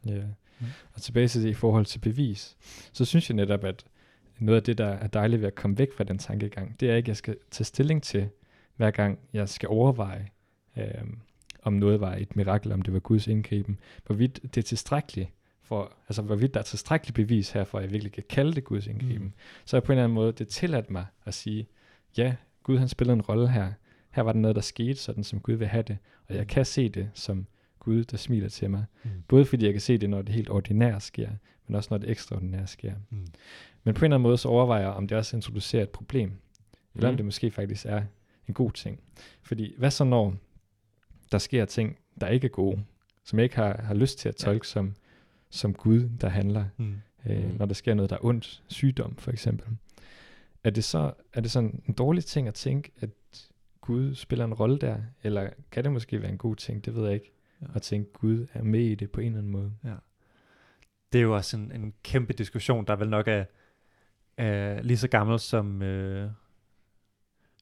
Ja. Mm. Og tilbage til det i forhold til bevis, så synes jeg netop, at noget af det, der er dejligt ved at komme væk fra den tankegang, det er ikke, at jeg skal tage stilling til, hver gang jeg skal overveje, øh, om noget var et mirakel, om det var Guds indgriben, hvorvidt det er tilstrækkeligt, for, altså hvorvidt der er tilstrækkeligt bevis her, for at jeg virkelig kan kalde det Guds indgriben. Mm. Så er på en eller anden måde det tilladt mig at sige, ja, Gud han spillede en rolle her. Her var der noget, der skete, sådan som Gud vil have det. Og jeg kan se det som Gud, der smiler til mig. Mm. Både fordi jeg kan se det, når det helt ordinære sker, men også når det ekstraordinære sker. Mm. Men på en eller anden måde, så overvejer jeg, om det også introducerer et problem, eller om Mm. det måske faktisk er en god ting. Fordi hvad så når der sker ting, der ikke er gode, som jeg ikke har, har lyst til at tolke ja. som, som Gud, der handler, Mm. øh, Mm. når der sker noget, der er ondt, sygdom for eksempel. Er det så er det sådan en dårlig ting at tænke, at Gud spiller en rolle der, eller kan det måske være en god ting, det ved jeg ikke, Ja. at tænke, Gud er med i det på en eller anden måde. Det er jo også en, en kæmpe diskussion, der vel nok er, er lige så gammel som øh,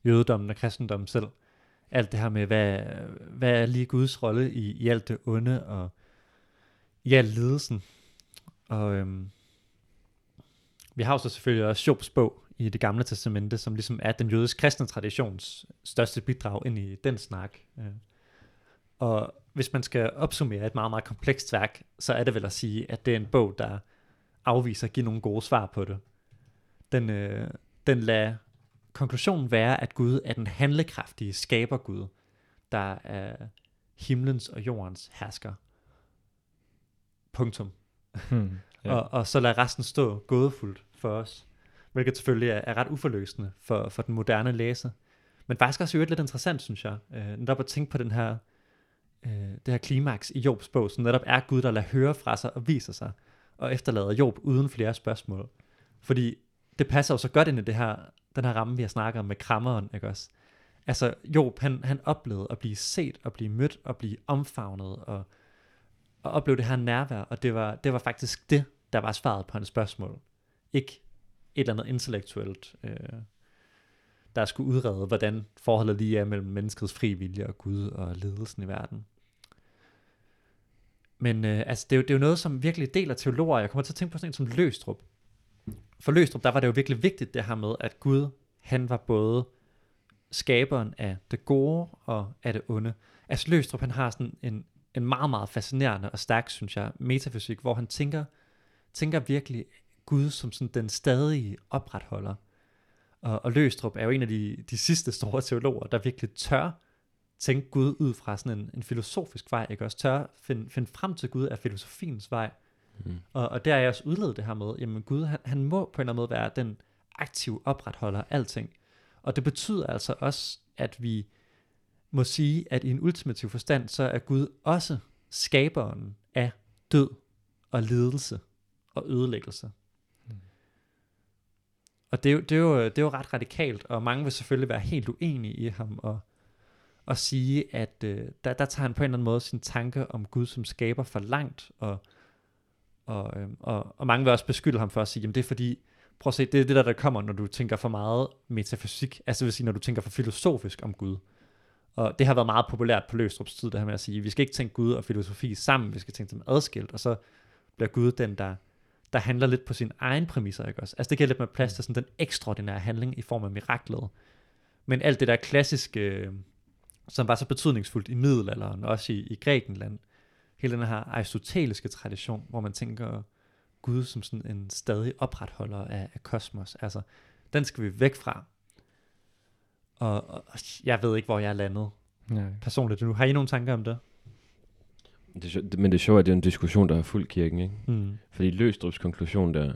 jødedommen og kristendommen selv. Alt det her med, hvad, hvad er lige Guds rolle i, i alt det onde og i al lidelsen. Og øhm, vi har jo så selvfølgelig også Jobs bog i det gamle testamente, som ligesom er den jødisk kristne traditions største bidrag ind i den snak. Øh. Og hvis man skal opsummere et meget, meget komplekst værk, så er det vel at sige, at det er en bog, der afviser at give nogle gode svar på det. Den, øh, den lader konklusionen være, at Gud er den handlekraftige skabergud, der er himlens og jordens hersker. Punktum. Hmm. Ja. Og, og så lader resten stå gådefuldt for os, hvilket selvfølgelig er, er ret uforløsende for, for den moderne læser. Men faktisk også øvrigt lidt interessant, synes jeg, øh, netop at tænke på den her, øh, det her klimaks i Jobs bog, som netop er Gud, der lader høre fra sig og viser sig, og efterlader Job uden flere spørgsmål. Fordi det passer jo så godt ind i det her, den her ramme, vi har snakket om med krammeren, ikke også? Altså, Job, han, han oplevede at blive set, og blive mødt, og blive omfavnet, og, og opleve det her nærvær, og det var, det var faktisk det, der var svaret på hans spørgsmål. Ikke et eller andet intellektuelt, øh, der skulle udrede, hvordan forholdet lige er mellem menneskets fri vilje og Gud og ledelsen i verden. Men øh, altså, det, er jo, det er jo noget, som virkelig deler teologer. Jeg kommer til at tænke på sådan en som Løstrup. For Løstrup, der var det jo virkelig vigtigt det her med, at Gud, han var både skaberen af det gode og af det onde. Altså Løstrup, han har sådan en, en meget, meget fascinerende og stærk, synes jeg, metafysik, hvor han tænker, tænker virkelig Gud som sådan den stadige opretholder. Og, og Løstrup er jo en af de, de sidste store teologer, der virkelig tør tænke Gud ud fra sådan en, en filosofisk vej, ikke også tør finde, finde frem til Gud af filosofiens vej. Mm. Og, og der er jeg også udledet det her med, jamen Gud, han, han må på en eller anden måde være den aktive opretholder af alting. Og det betyder altså også, at vi må sige, at i en ultimativ forstand, så er Gud også skaberen af død og lidelse og ødelæggelse. Og det er, jo, det, er jo, det er jo ret radikalt, og mange vil selvfølgelig være helt uenige i ham, og, og sige, at øh, der, der tager han på en eller anden måde sin tanke om Gud som skaber for langt, og, og, øh, og, og mange vil også beskylde ham for at sige, jamen det er fordi, prøv at se, det er det der, der kommer, når du tænker for meget metafysik, altså det vil sige, når du tænker for filosofisk om Gud. Og det har været meget populært på Løstrups tid, det her med at sige, vi skal ikke tænke Gud og filosofi sammen, vi skal tænke dem adskilt, og så bliver Gud den, der, der handler lidt på sin egen præmisser, ikke også? Altså det giver lidt mere plads til sådan den ekstraordinære handling i form af miraklet. Men alt det der klassiske, øh, som var så betydningsfuldt i middelalderen, og også i, i Grækenland, hele den her aristoteliske tradition, hvor man tænker Gud som sådan en stadig opretholder af, af kosmos, altså den skal vi væk fra. Og, og jeg ved ikke, hvor jeg er landet Nej. personligt nu. Har I nogle tanker om det? Det er, men det er sjovt, at det er en diskussion, der har fuldt kirken, ikke? Mm. Fordi Løstrups konklusion der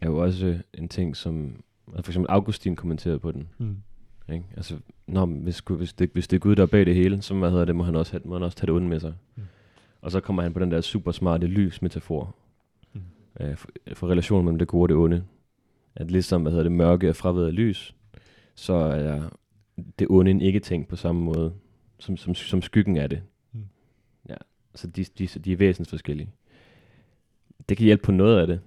er jo også en ting, som... Altså for eksempel Augustin kommenterede på den. Mm. Ikke? Altså, nå, hvis, hvis, det, hvis det er Gud, der er bag det hele, så hvad hedder det, må han også, have, må han også tage det onde med sig. Mm. Mm. Og så kommer han på den der super smarte lys-metafor Mm. øh, for, for relationen mellem det gode og det onde. At ligesom, hvad hedder det, mørke er fraværet af lys, så er det onde en ikke-ting på samme måde, som, som, som skyggen er det. Så de, de, de er væsentligt forskellige. Det kan hjælpe på noget af det.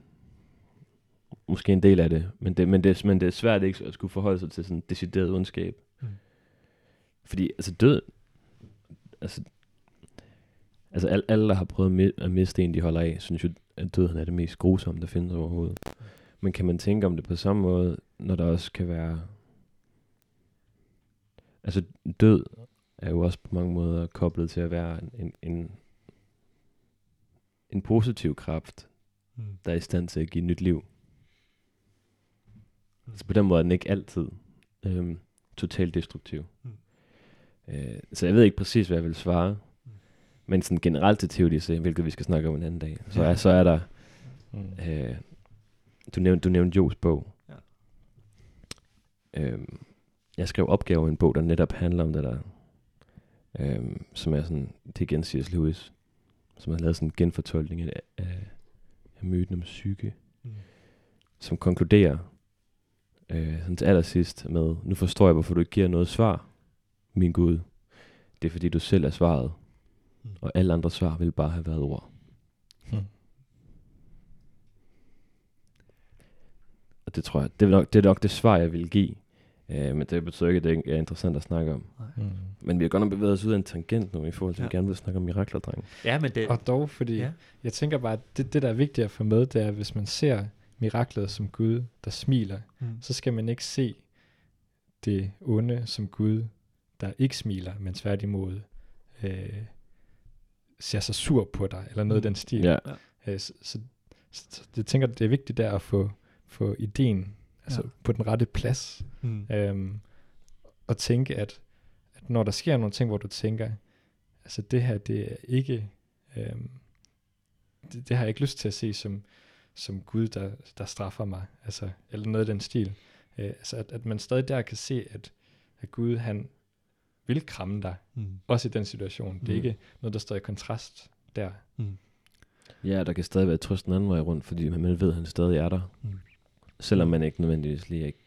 Måske en del af det. Men det, men det, men det er svært ikke at skulle forholde sig til sådan decideret ondskab. Mm. Fordi altså død, altså, altså alle, alle, der har prøvet at mi- at miste en, de holder af, synes jo, at døden er det mest grusomme, der findes overhovedet. Men kan man tænke om det på samme måde, når der også kan være... Altså død er jo også på mange måder koblet til at være en, en, en, positiv kraft, Mm. der er i stand til at give nyt liv. Så på den måde er den ikke altid øhm, totalt destruktiv. Mm. Øh, så jeg ved ikke præcis, hvad jeg vil svare. Mm. Men sådan generelt til teodicé, hvilket vi skal snakke om en anden dag, så er, så er der, Mm. øh, du nævnte, du nævnte Jos bog. Ja. Øhm, jeg skrev opgave i en bog, der netop handler om det der, øhm, som er sådan, det er igen C.S. Lewis, som har lavet sådan en genfortolkning af, af, af myten om psyke, Mm. som konkluderer øh, sådan til allersidst med, nu forstår jeg, hvorfor du ikke giver noget svar, min Gud. Det er fordi, du selv er svaret, Mm. og alle andre svar vil bare have været ord. Mm. Og det tror jeg, det er nok det, er nok det svar, jeg vil give. Øh, men det betyder ikke, at det ikke er interessant at snakke om. Mm. Men vi har godt nok bevæget os ud af en tangent nu, i forhold til, at vi Ja. gerne vil snakke om mirakler, dreng. Ja, men det... Og dog, fordi Ja. ja. jeg tænker bare, at det, det, der er vigtigt at få med, det er, at hvis man ser miraklet som Gud, der smiler, Mm. så skal man ikke se det onde som Gud, der ikke smiler, men tværtimod øh, ser sig sur på dig, eller noget i den stil. Ja. Øh, så, så, så jeg tænker, det er vigtigt der at få, få ideen altså Ja. på den rette plads, Mm. øhm, og tænke, at, at når der sker nogle ting, hvor du tænker, altså det her, det er ikke, øhm, det, det har jeg ikke lyst til at se som, som Gud, der, der straffer mig, altså, eller noget i den stil. Øh, altså at, at man stadig der kan se, at, at Gud, han vil kramme dig, Mm. også i den situation. Det er Mm. ikke noget, der står i kontrast der. Mm. Ja, der kan stadig være trøst den anden vej rundt, fordi man ved, at han stadig er der. Mm. Selvom man ikke nødvendigvis lige ikke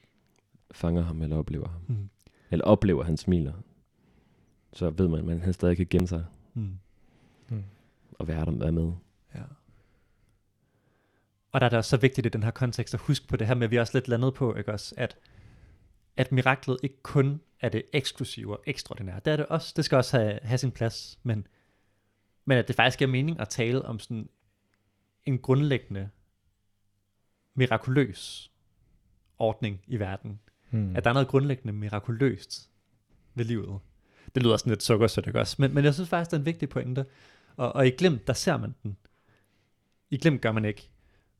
fanger ham eller oplever ham. Mm. Eller oplever, at han smiler. Så ved man, at han stadig kan gemme sig Mm. Mm. og være der være med. Ja. Og der er det også så vigtigt i den her kontekst at huske på det her med, at vi er også lidt landet på, ikke også, at, at miraklet ikke kun er det eksklusive og ekstraordinære. Det er det også. Det skal også have, have sin plads, men, men at det faktisk giver mening at tale om sådan en grundlæggende mirakuløs ordning i verden. Mm. At der er noget grundlæggende mirakuløst ved livet. Det lyder sådan lidt sukkersødt, ikke også? Men, men jeg synes faktisk, det er en vigtig pointe. Og, og i Glimt, der ser man den. I Glimt gør man ikke.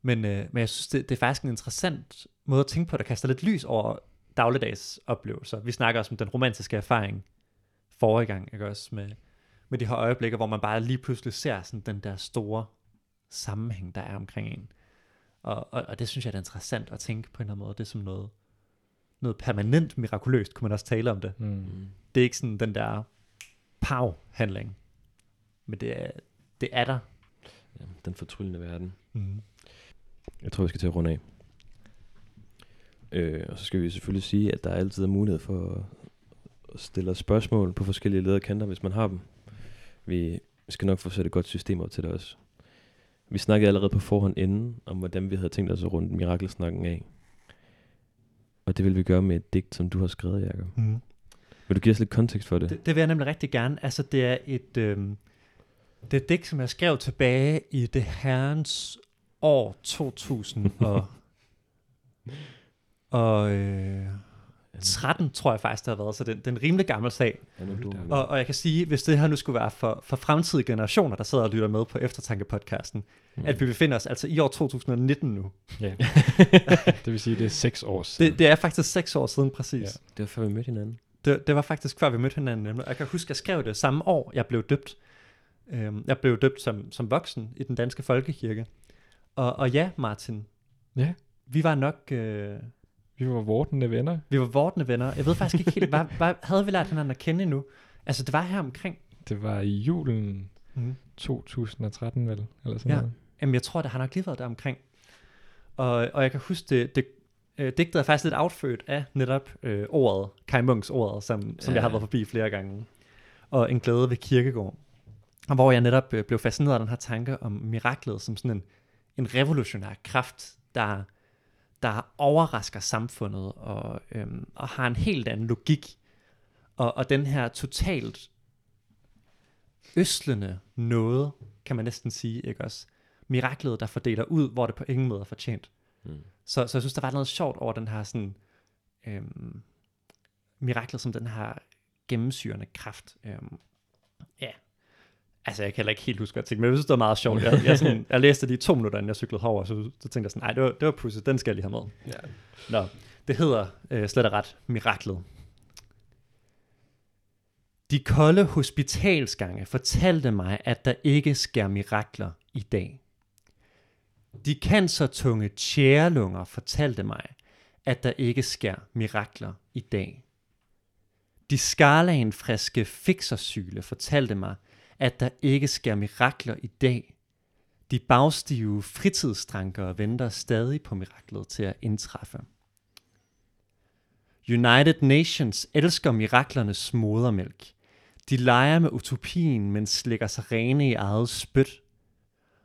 Men, øh, men jeg synes, det, det er faktisk en interessant måde at tænke på, der kaster lidt lys over dagligdags oplevelser. Vi snakker også om den romantiske erfaring forrige gang, ikke også? Med, med de her øjeblikke, hvor man bare lige pludselig ser sådan den der store sammenhæng, der er omkring en. Og, og, og det synes jeg er interessant at tænke på en eller anden måde. Det er som noget, noget permanent mirakuløst, kunne man også tale om det. Mm. Det er ikke sådan den der pav-handling. Men det er, det er der. Ja, den fortryllende verden. Mm. Jeg tror, vi skal til at runde af. Øh, og så skal vi selvfølgelig sige, at der altid er mulighed for at- stille spørgsmål på forskellige lederkanter, hvis man har dem. Vi skal nok få sat et godt system op til det også. Vi snakkede allerede på forhånd inden, om hvordan vi havde tænkt os at runde mirakelsnakken af. Og det vil vi gøre med et digt, som du har skrevet, Jacob. Mm. Vil du give os lidt kontekst for det? Det, det vil jeg nemlig rigtig gerne. Altså, det er et, øhm, det er et digt, som jeg skrev tilbage i det herrens år 2000 og, og øh, 13, tror jeg faktisk, det har været. Så det, det er en rimelig gammel sag. Og, og jeg kan sige, hvis det her nu skulle være for, for fremtidige generationer, der sidder og lytter med på Eftertanke-podcasten, mm. at vi befinder os altså i år 2019 nu. Ja. det vil sige, det er seks år siden. Det, det er faktisk seks år siden præcis. Ja. Ja. Det var før vi mødte hinanden. Det, det var faktisk før vi mødte hinanden. nemlig. Jeg kan huske, jeg skrev det samme år, jeg blev døbt. Øhm, jeg blev døbt som, som voksen i den danske folkekirke. Og, og ja, Martin. Ja. Vi var nok... Øh, Vi var vortende venner. vi var vortende venner. Jeg ved faktisk ikke helt, hvad, hvad havde vi lært hinanden at kende endnu? Altså, det var her omkring. Det var i julen Mm. 2013, vel? Eller sådan Ja. noget. Jamen, jeg tror, det har nok lige været der omkring. Og, og jeg kan huske, det, det øh, digtet er faktisk lidt outfødt af netop øh, ordet, Kai Munks ordet, som, som Ja. jeg har været forbi flere gange. Og en glæde ved kirkegård. Og hvor jeg netop øh, blev fascineret af den her tanke om miraklet som sådan en, en revolutionær kraft, der, der overrasker samfundet og, øhm, og har en helt anden logik. Og, og den her totalt øslende noget, kan man næsten sige, ikke også? Miraklet, der fordeler ud, hvor det på ingen måde er fortjent. Mm. Så, så jeg synes, der var noget sjovt over den her sådan, øhm, miraklet som den her gennemsyrende kraft. Øhm, ja, altså jeg kan heller ikke helt huske, hvad jeg tænkte, men jeg synes, det var meget sjovt. Jeg, jeg, sådan, jeg læste det i to minutter, inden jeg cyklede herover, så, så tænkte jeg sådan, nej, det var, det var pudsigt, den skal jeg lige have med. Ja. Nå, det hedder øh, slet og ret Miraklet. De kolde hospitalsgange fortalte mig, at der ikke sker mirakler i dag. De cancertunge tjærelunger fortalte mig, at der ikke sker mirakler i dag. De skarlagenfriske fiksersyle fortalte mig, at der ikke sker mirakler i dag. De bagstive fritidsdrankere venter stadig på miraklet til at indtræffe. United Nations elsker miraklernes modermælk. De leger med utopien, men slikker sig rene i eget spyt.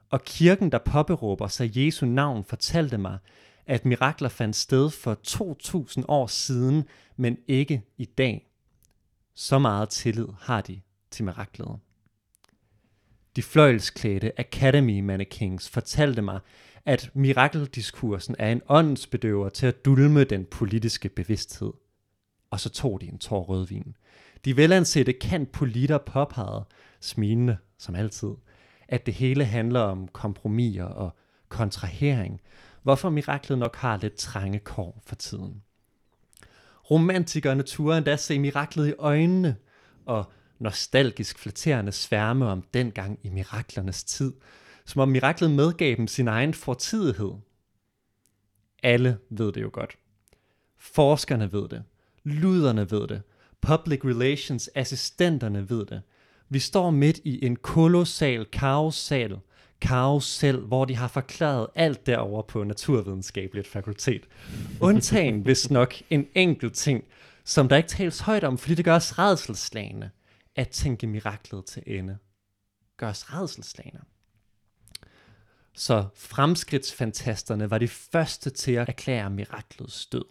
Og kirken, der påberåber sig Jesu navn, fortalte mig, at mirakler fandt sted for 2000 år siden, men ikke i dag. Så meget tillid har de til miraklet. De fløjelsklædte Academy Mannequins fortalte mig, at mirakeldiskursen er en åndsbedøver til at dulme den politiske bevidsthed. Og så tog de en tår rødvin. De velansette kan politer påpegede, smilende som altid, at det hele handler om kompromiser og kontrahering, hvorfor miraklet nok har lidt trange kår for tiden. Romantikerne turde endda se miraklet i øjnene, og nostalgisk flatterende sværme om dengang i miraklernes tid, som om miraklet medgav dem sin egen fortidighed. Alle ved det jo godt. Forskerne ved det. Luderne ved det. Public relations assistenterne ved det. Vi står midt i en kolossal kaossal, kaos selv, hvor de har forklaret alt derover på naturvidenskabeligt fakultet. Undtagen hvis nok en enkelt ting, som der ikke tales højt om, fordi det gør os redselslagende at tænke miraklet til ende. Gør os redselslagende. Så fremskridtsfantasterne var de første til at erklære miraklets død.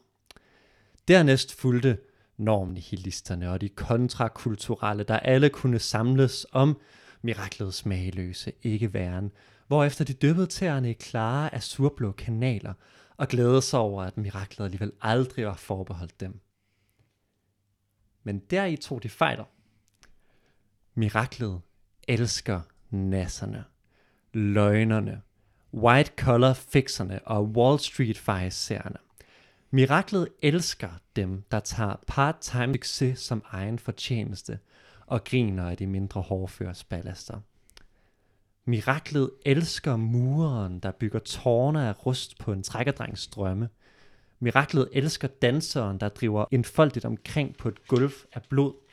Dernæst fulgte normnihilisterne og de kontrakulturelle, der alle kunne samles om miraklets mageløse ikke-væren, hvorefter de dyppede tæerne i klare azurblå kanaler og glædede sig over, at miraklet alligevel aldrig var forbeholdt dem. Men deri tog de fejler. Miraklet elsker nasserne, løgnerne, white collar fixerne og Wall Street fejserne. Miraklet elsker dem, der tager part-time succes som egen fortjeneste og griner af de mindre hårdføres ballaster. Miraklet elsker mureren, der bygger tårne af rust på en trækkerdrengs drømme. Miraklet elsker danseren, der driver enfoldigt omkring på et gulv af blod.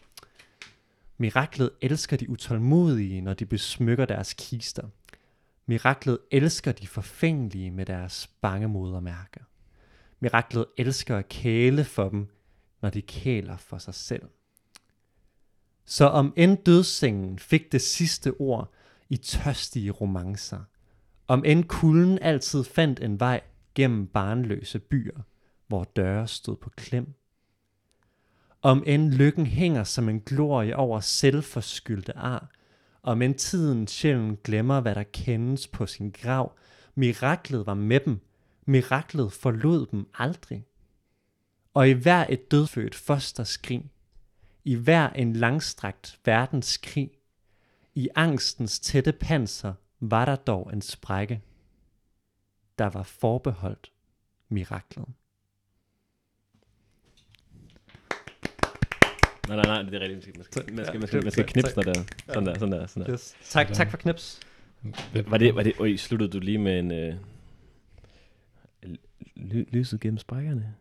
Miraklet elsker de utålmodige, når de besmykker deres kister. Miraklet elsker de forfængelige med deres bange modermærker. Miraklet elsker at kæle for dem, når de kæler for sig selv. Så om end dødssengen fik det sidste ord i tørstige romancer, om end kulden altid fandt en vej gennem barnløse byer, hvor døre stod på klem, om end lykken hænger som en glorie over selvforskyldte ar, om end tiden sjældent glemmer, hvad der kendes på sin grav, miraklet var med dem, miraklet forlod dem aldrig. Og i hver et dødfødt fosterskrig, i hver en langstrakt verdenskrig, i angstens tætte panser var der dog en sprække, der var forbeholdt miraklet. Nej, nej, nej, det er rigtigt. Man skal, man skal, man skal, man skal knipse der. Sådan der, sådan der, sådan der. Yes. Tak, tak for knips. Var det, var det, øj, sluttede du lige med en... Øh, ly, lyset gennem sprækkerne?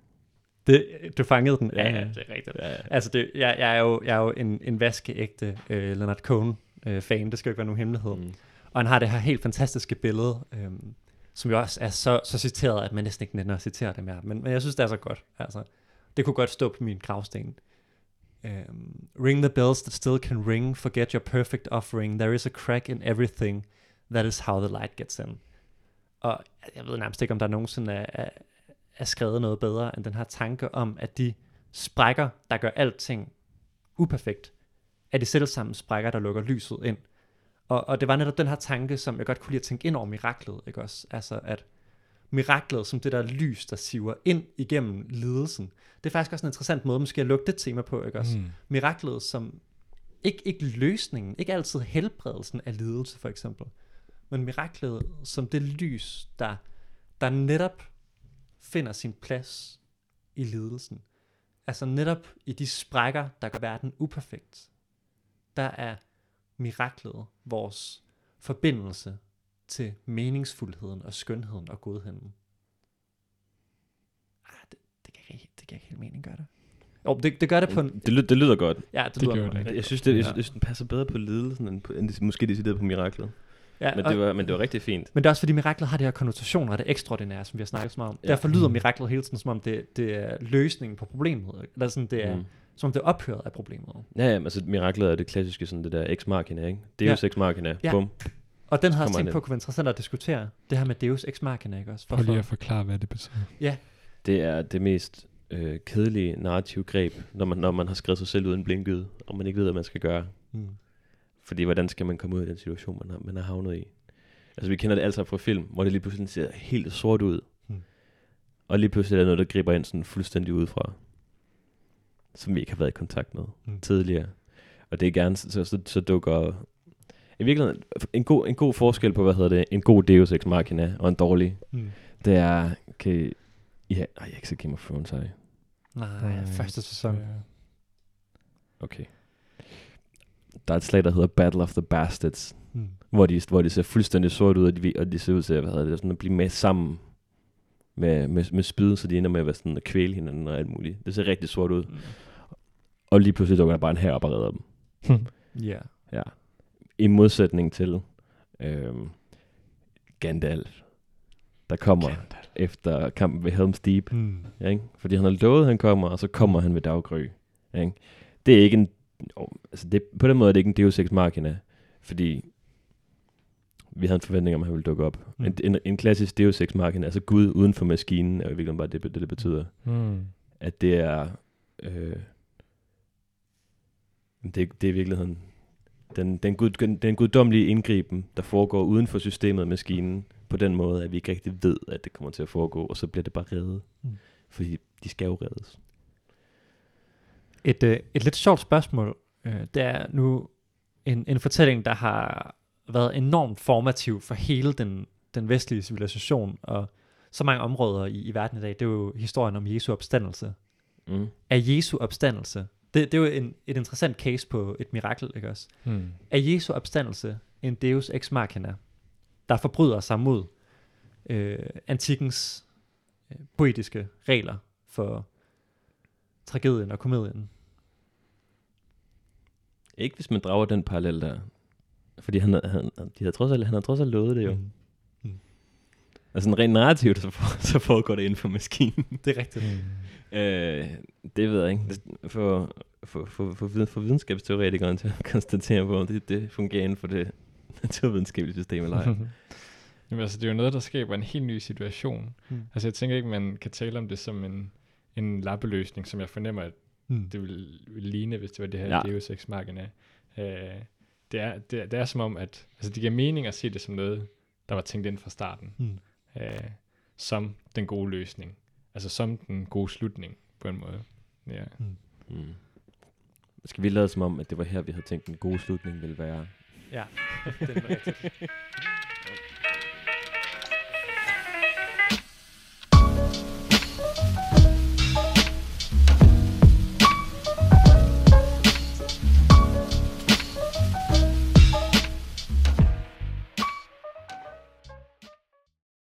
Det, du fangede den. Ja, ja. det er rigtigt. Ja, ja. Altså, det, jeg, jeg, er jo, jeg er jo en, en vaskeægte øh, Leonard Cohen-fan. det skal jo ikke være nogen hemmelighed. Mm. Og han har det her helt fantastiske billede, øhm, som jo også er så, så citeret, at man næsten ikke nænder at citere det mere. Men, men jeg synes, det er så godt. Altså, det kunne godt stå på min gravsten. Um, ring the bells that still can ring, forget your perfect offering, there is a crack in everything, that is how the light gets in. Og jeg ved nærmest ikke, om der nogensinde er, er, er skrevet noget bedre, end den her tanke om, at de sprækker, der gør alting uperfekt, er de selv sammen sprækker, der lukker lyset ind. Og, og det var netop den her tanke, som jeg godt kunne lide at tænke ind over miraklet, ikke også? Altså at miraklet som det der lys, der siver ind igennem lidelsen. Det er faktisk også en interessant måde, måske at lukke det tema på, ikke også? Mm. Miraklet som, ikke, ikke løsningen, ikke altid helbredelsen af lidelse for eksempel, men miraklet som det lys, der, der netop finder sin plads i lidelsen. Altså netop i de sprækker, der gør verden uperfekt. Der er miraklet vores forbindelse til meningsfuldheden og skønheden og godheden. Ah, det, det, kan ikke, det kan ikke helt mening gøre det. Jo, det, det gør det på en... Det, det lyder godt. Ja, det, det lyder det. rigtig Jeg synes, godt. det, jeg, synes, jeg synes, den passer bedre på lidelsen, end, på, end det, måske decideret på miraklet. Ja, Men det, var, men det var rigtig fint. Men det er også fordi miraklet har det her konnotationer af det ekstraordinære, som vi har snakket så meget om. Ja. Ja. Derfor lyder Mm. miraklet hele tiden, som om det, det er løsningen på problemet. Eller sådan, det er, mm. Som om det er ophøret af problemet. Ja, ja, men altså miraklet er det klassiske, sådan det der ex machina, ikke? Deus ex machina, Ja. bum. Og den har jeg tænkt på kunne være interessant at diskutere. Det her med Deus ex machina, ikke også? Prøv lige at forklare, hvad det betyder. Det er det mest øh, kedelige narrative greb, når man, når man har skrevet sig selv uden blinket, og man ikke ved, hvad man skal gøre. Mm. Fordi hvordan skal man komme ud af den situation, man har, man har havnet i? Altså vi kender det altså fra film, hvor det lige pludselig ser helt sort ud. Hmm. Og lige pludselig er der noget, der griber ind sådan fuldstændig udefra. Som vi ikke har været i kontakt med Hmm. tidligere. Og det er gerne, så, så, så dukker... I virkeligheden, en god, en god forskel på, hvad hedder det, en god Deus Ex Machina og en dårlig, Mm. det er, kan I, ja, ej, jeg er ikke så Game of Thrones, ej. Nej, første sæson. Ja. Okay. Der er et slag, der hedder Battle of the Bastards, Mm. hvor de, hvor de ser fuldstændig sort ud, og de, og de ser ud til hvad hedder det, sådan at blive med sammen med, med, med spyd, så de ender med at være sådan at kvæle hinanden og alt muligt. Det ser rigtig sort ud. Mm. Og lige pludselig dukker der bare en her op og redder dem. Ja. Ja. I modsætning til øhm, Gandalf, der kommer Gandalf. efter kampen ved Helm's Deep. Mm. Ikke? Fordi han har lovet, at han kommer, og så kommer han ved daggry. Ikke? Det er ikke en... Oh, altså det, på den måde er det ikke en Deus Ex Machina, fordi vi havde en forventning om, at han ville dukke op. Mm. En, en, en klassisk Deus Ex Machina, altså Gud uden for maskinen, er jo virkelig bare det, det, det betyder. Mm. At det er... Øh, det, det er i virkeligheden den, den, gud, den guddommelige indgriben, der foregår uden for systemet af maskinen, på den måde, at vi ikke rigtig ved, at det kommer til at foregå, og så bliver det bare reddet. Mm. Fordi de skal jo reddes. Et, øh, et lidt sjovt spørgsmål, øh, det er nu en, en fortælling, der har været enormt formativ for hele den, den vestlige civilisation, og så mange områder i, i verden i dag, det er jo historien om Jesu opstandelse. Mm. Er Jesu opstandelse, det, det er jo en, et interessant case på et mirakel, ikke også? Mm. Er Jesu opstandelse en deus ex machina, der forbryder sig mod øh, antikkens øh, poetiske regler for tragedien og komedien? Ikke hvis man drager den parallel der. Fordi han, han, de havde trods alt, han havde trods alt lovet det jo. Mm. Altså rent narrativt, så, for, så foregår det inden for maskinen. Det er rigtigt. Mm. øh, det ved jeg ikke. For, for, for, for, viden- for videnskabsteoretikeren til at konstatere på, om det, det fungerer inden for det naturvidenskabelige system eller ej. Jamen, altså, det er jo noget, der skaber en helt ny situation. Mm. Altså, jeg tænker ikke, man kan tale om det som en, en lappeløsning, som jeg fornemmer, at Mm. det ville, ville ligne, hvis det var det her Ja. ja. Deus Ex Machina. Øh, det, er, det, er, det er som om, at altså, det giver mening at se det som noget, der var tænkt ind fra starten. Mm. Øh, som den gode løsning. Altså som den gode slutning, på en måde. Ja. Mm. Skal vi lade som om, at det var her, vi havde tænkt, den gode slutning ville være? Ja, det er rigtigt.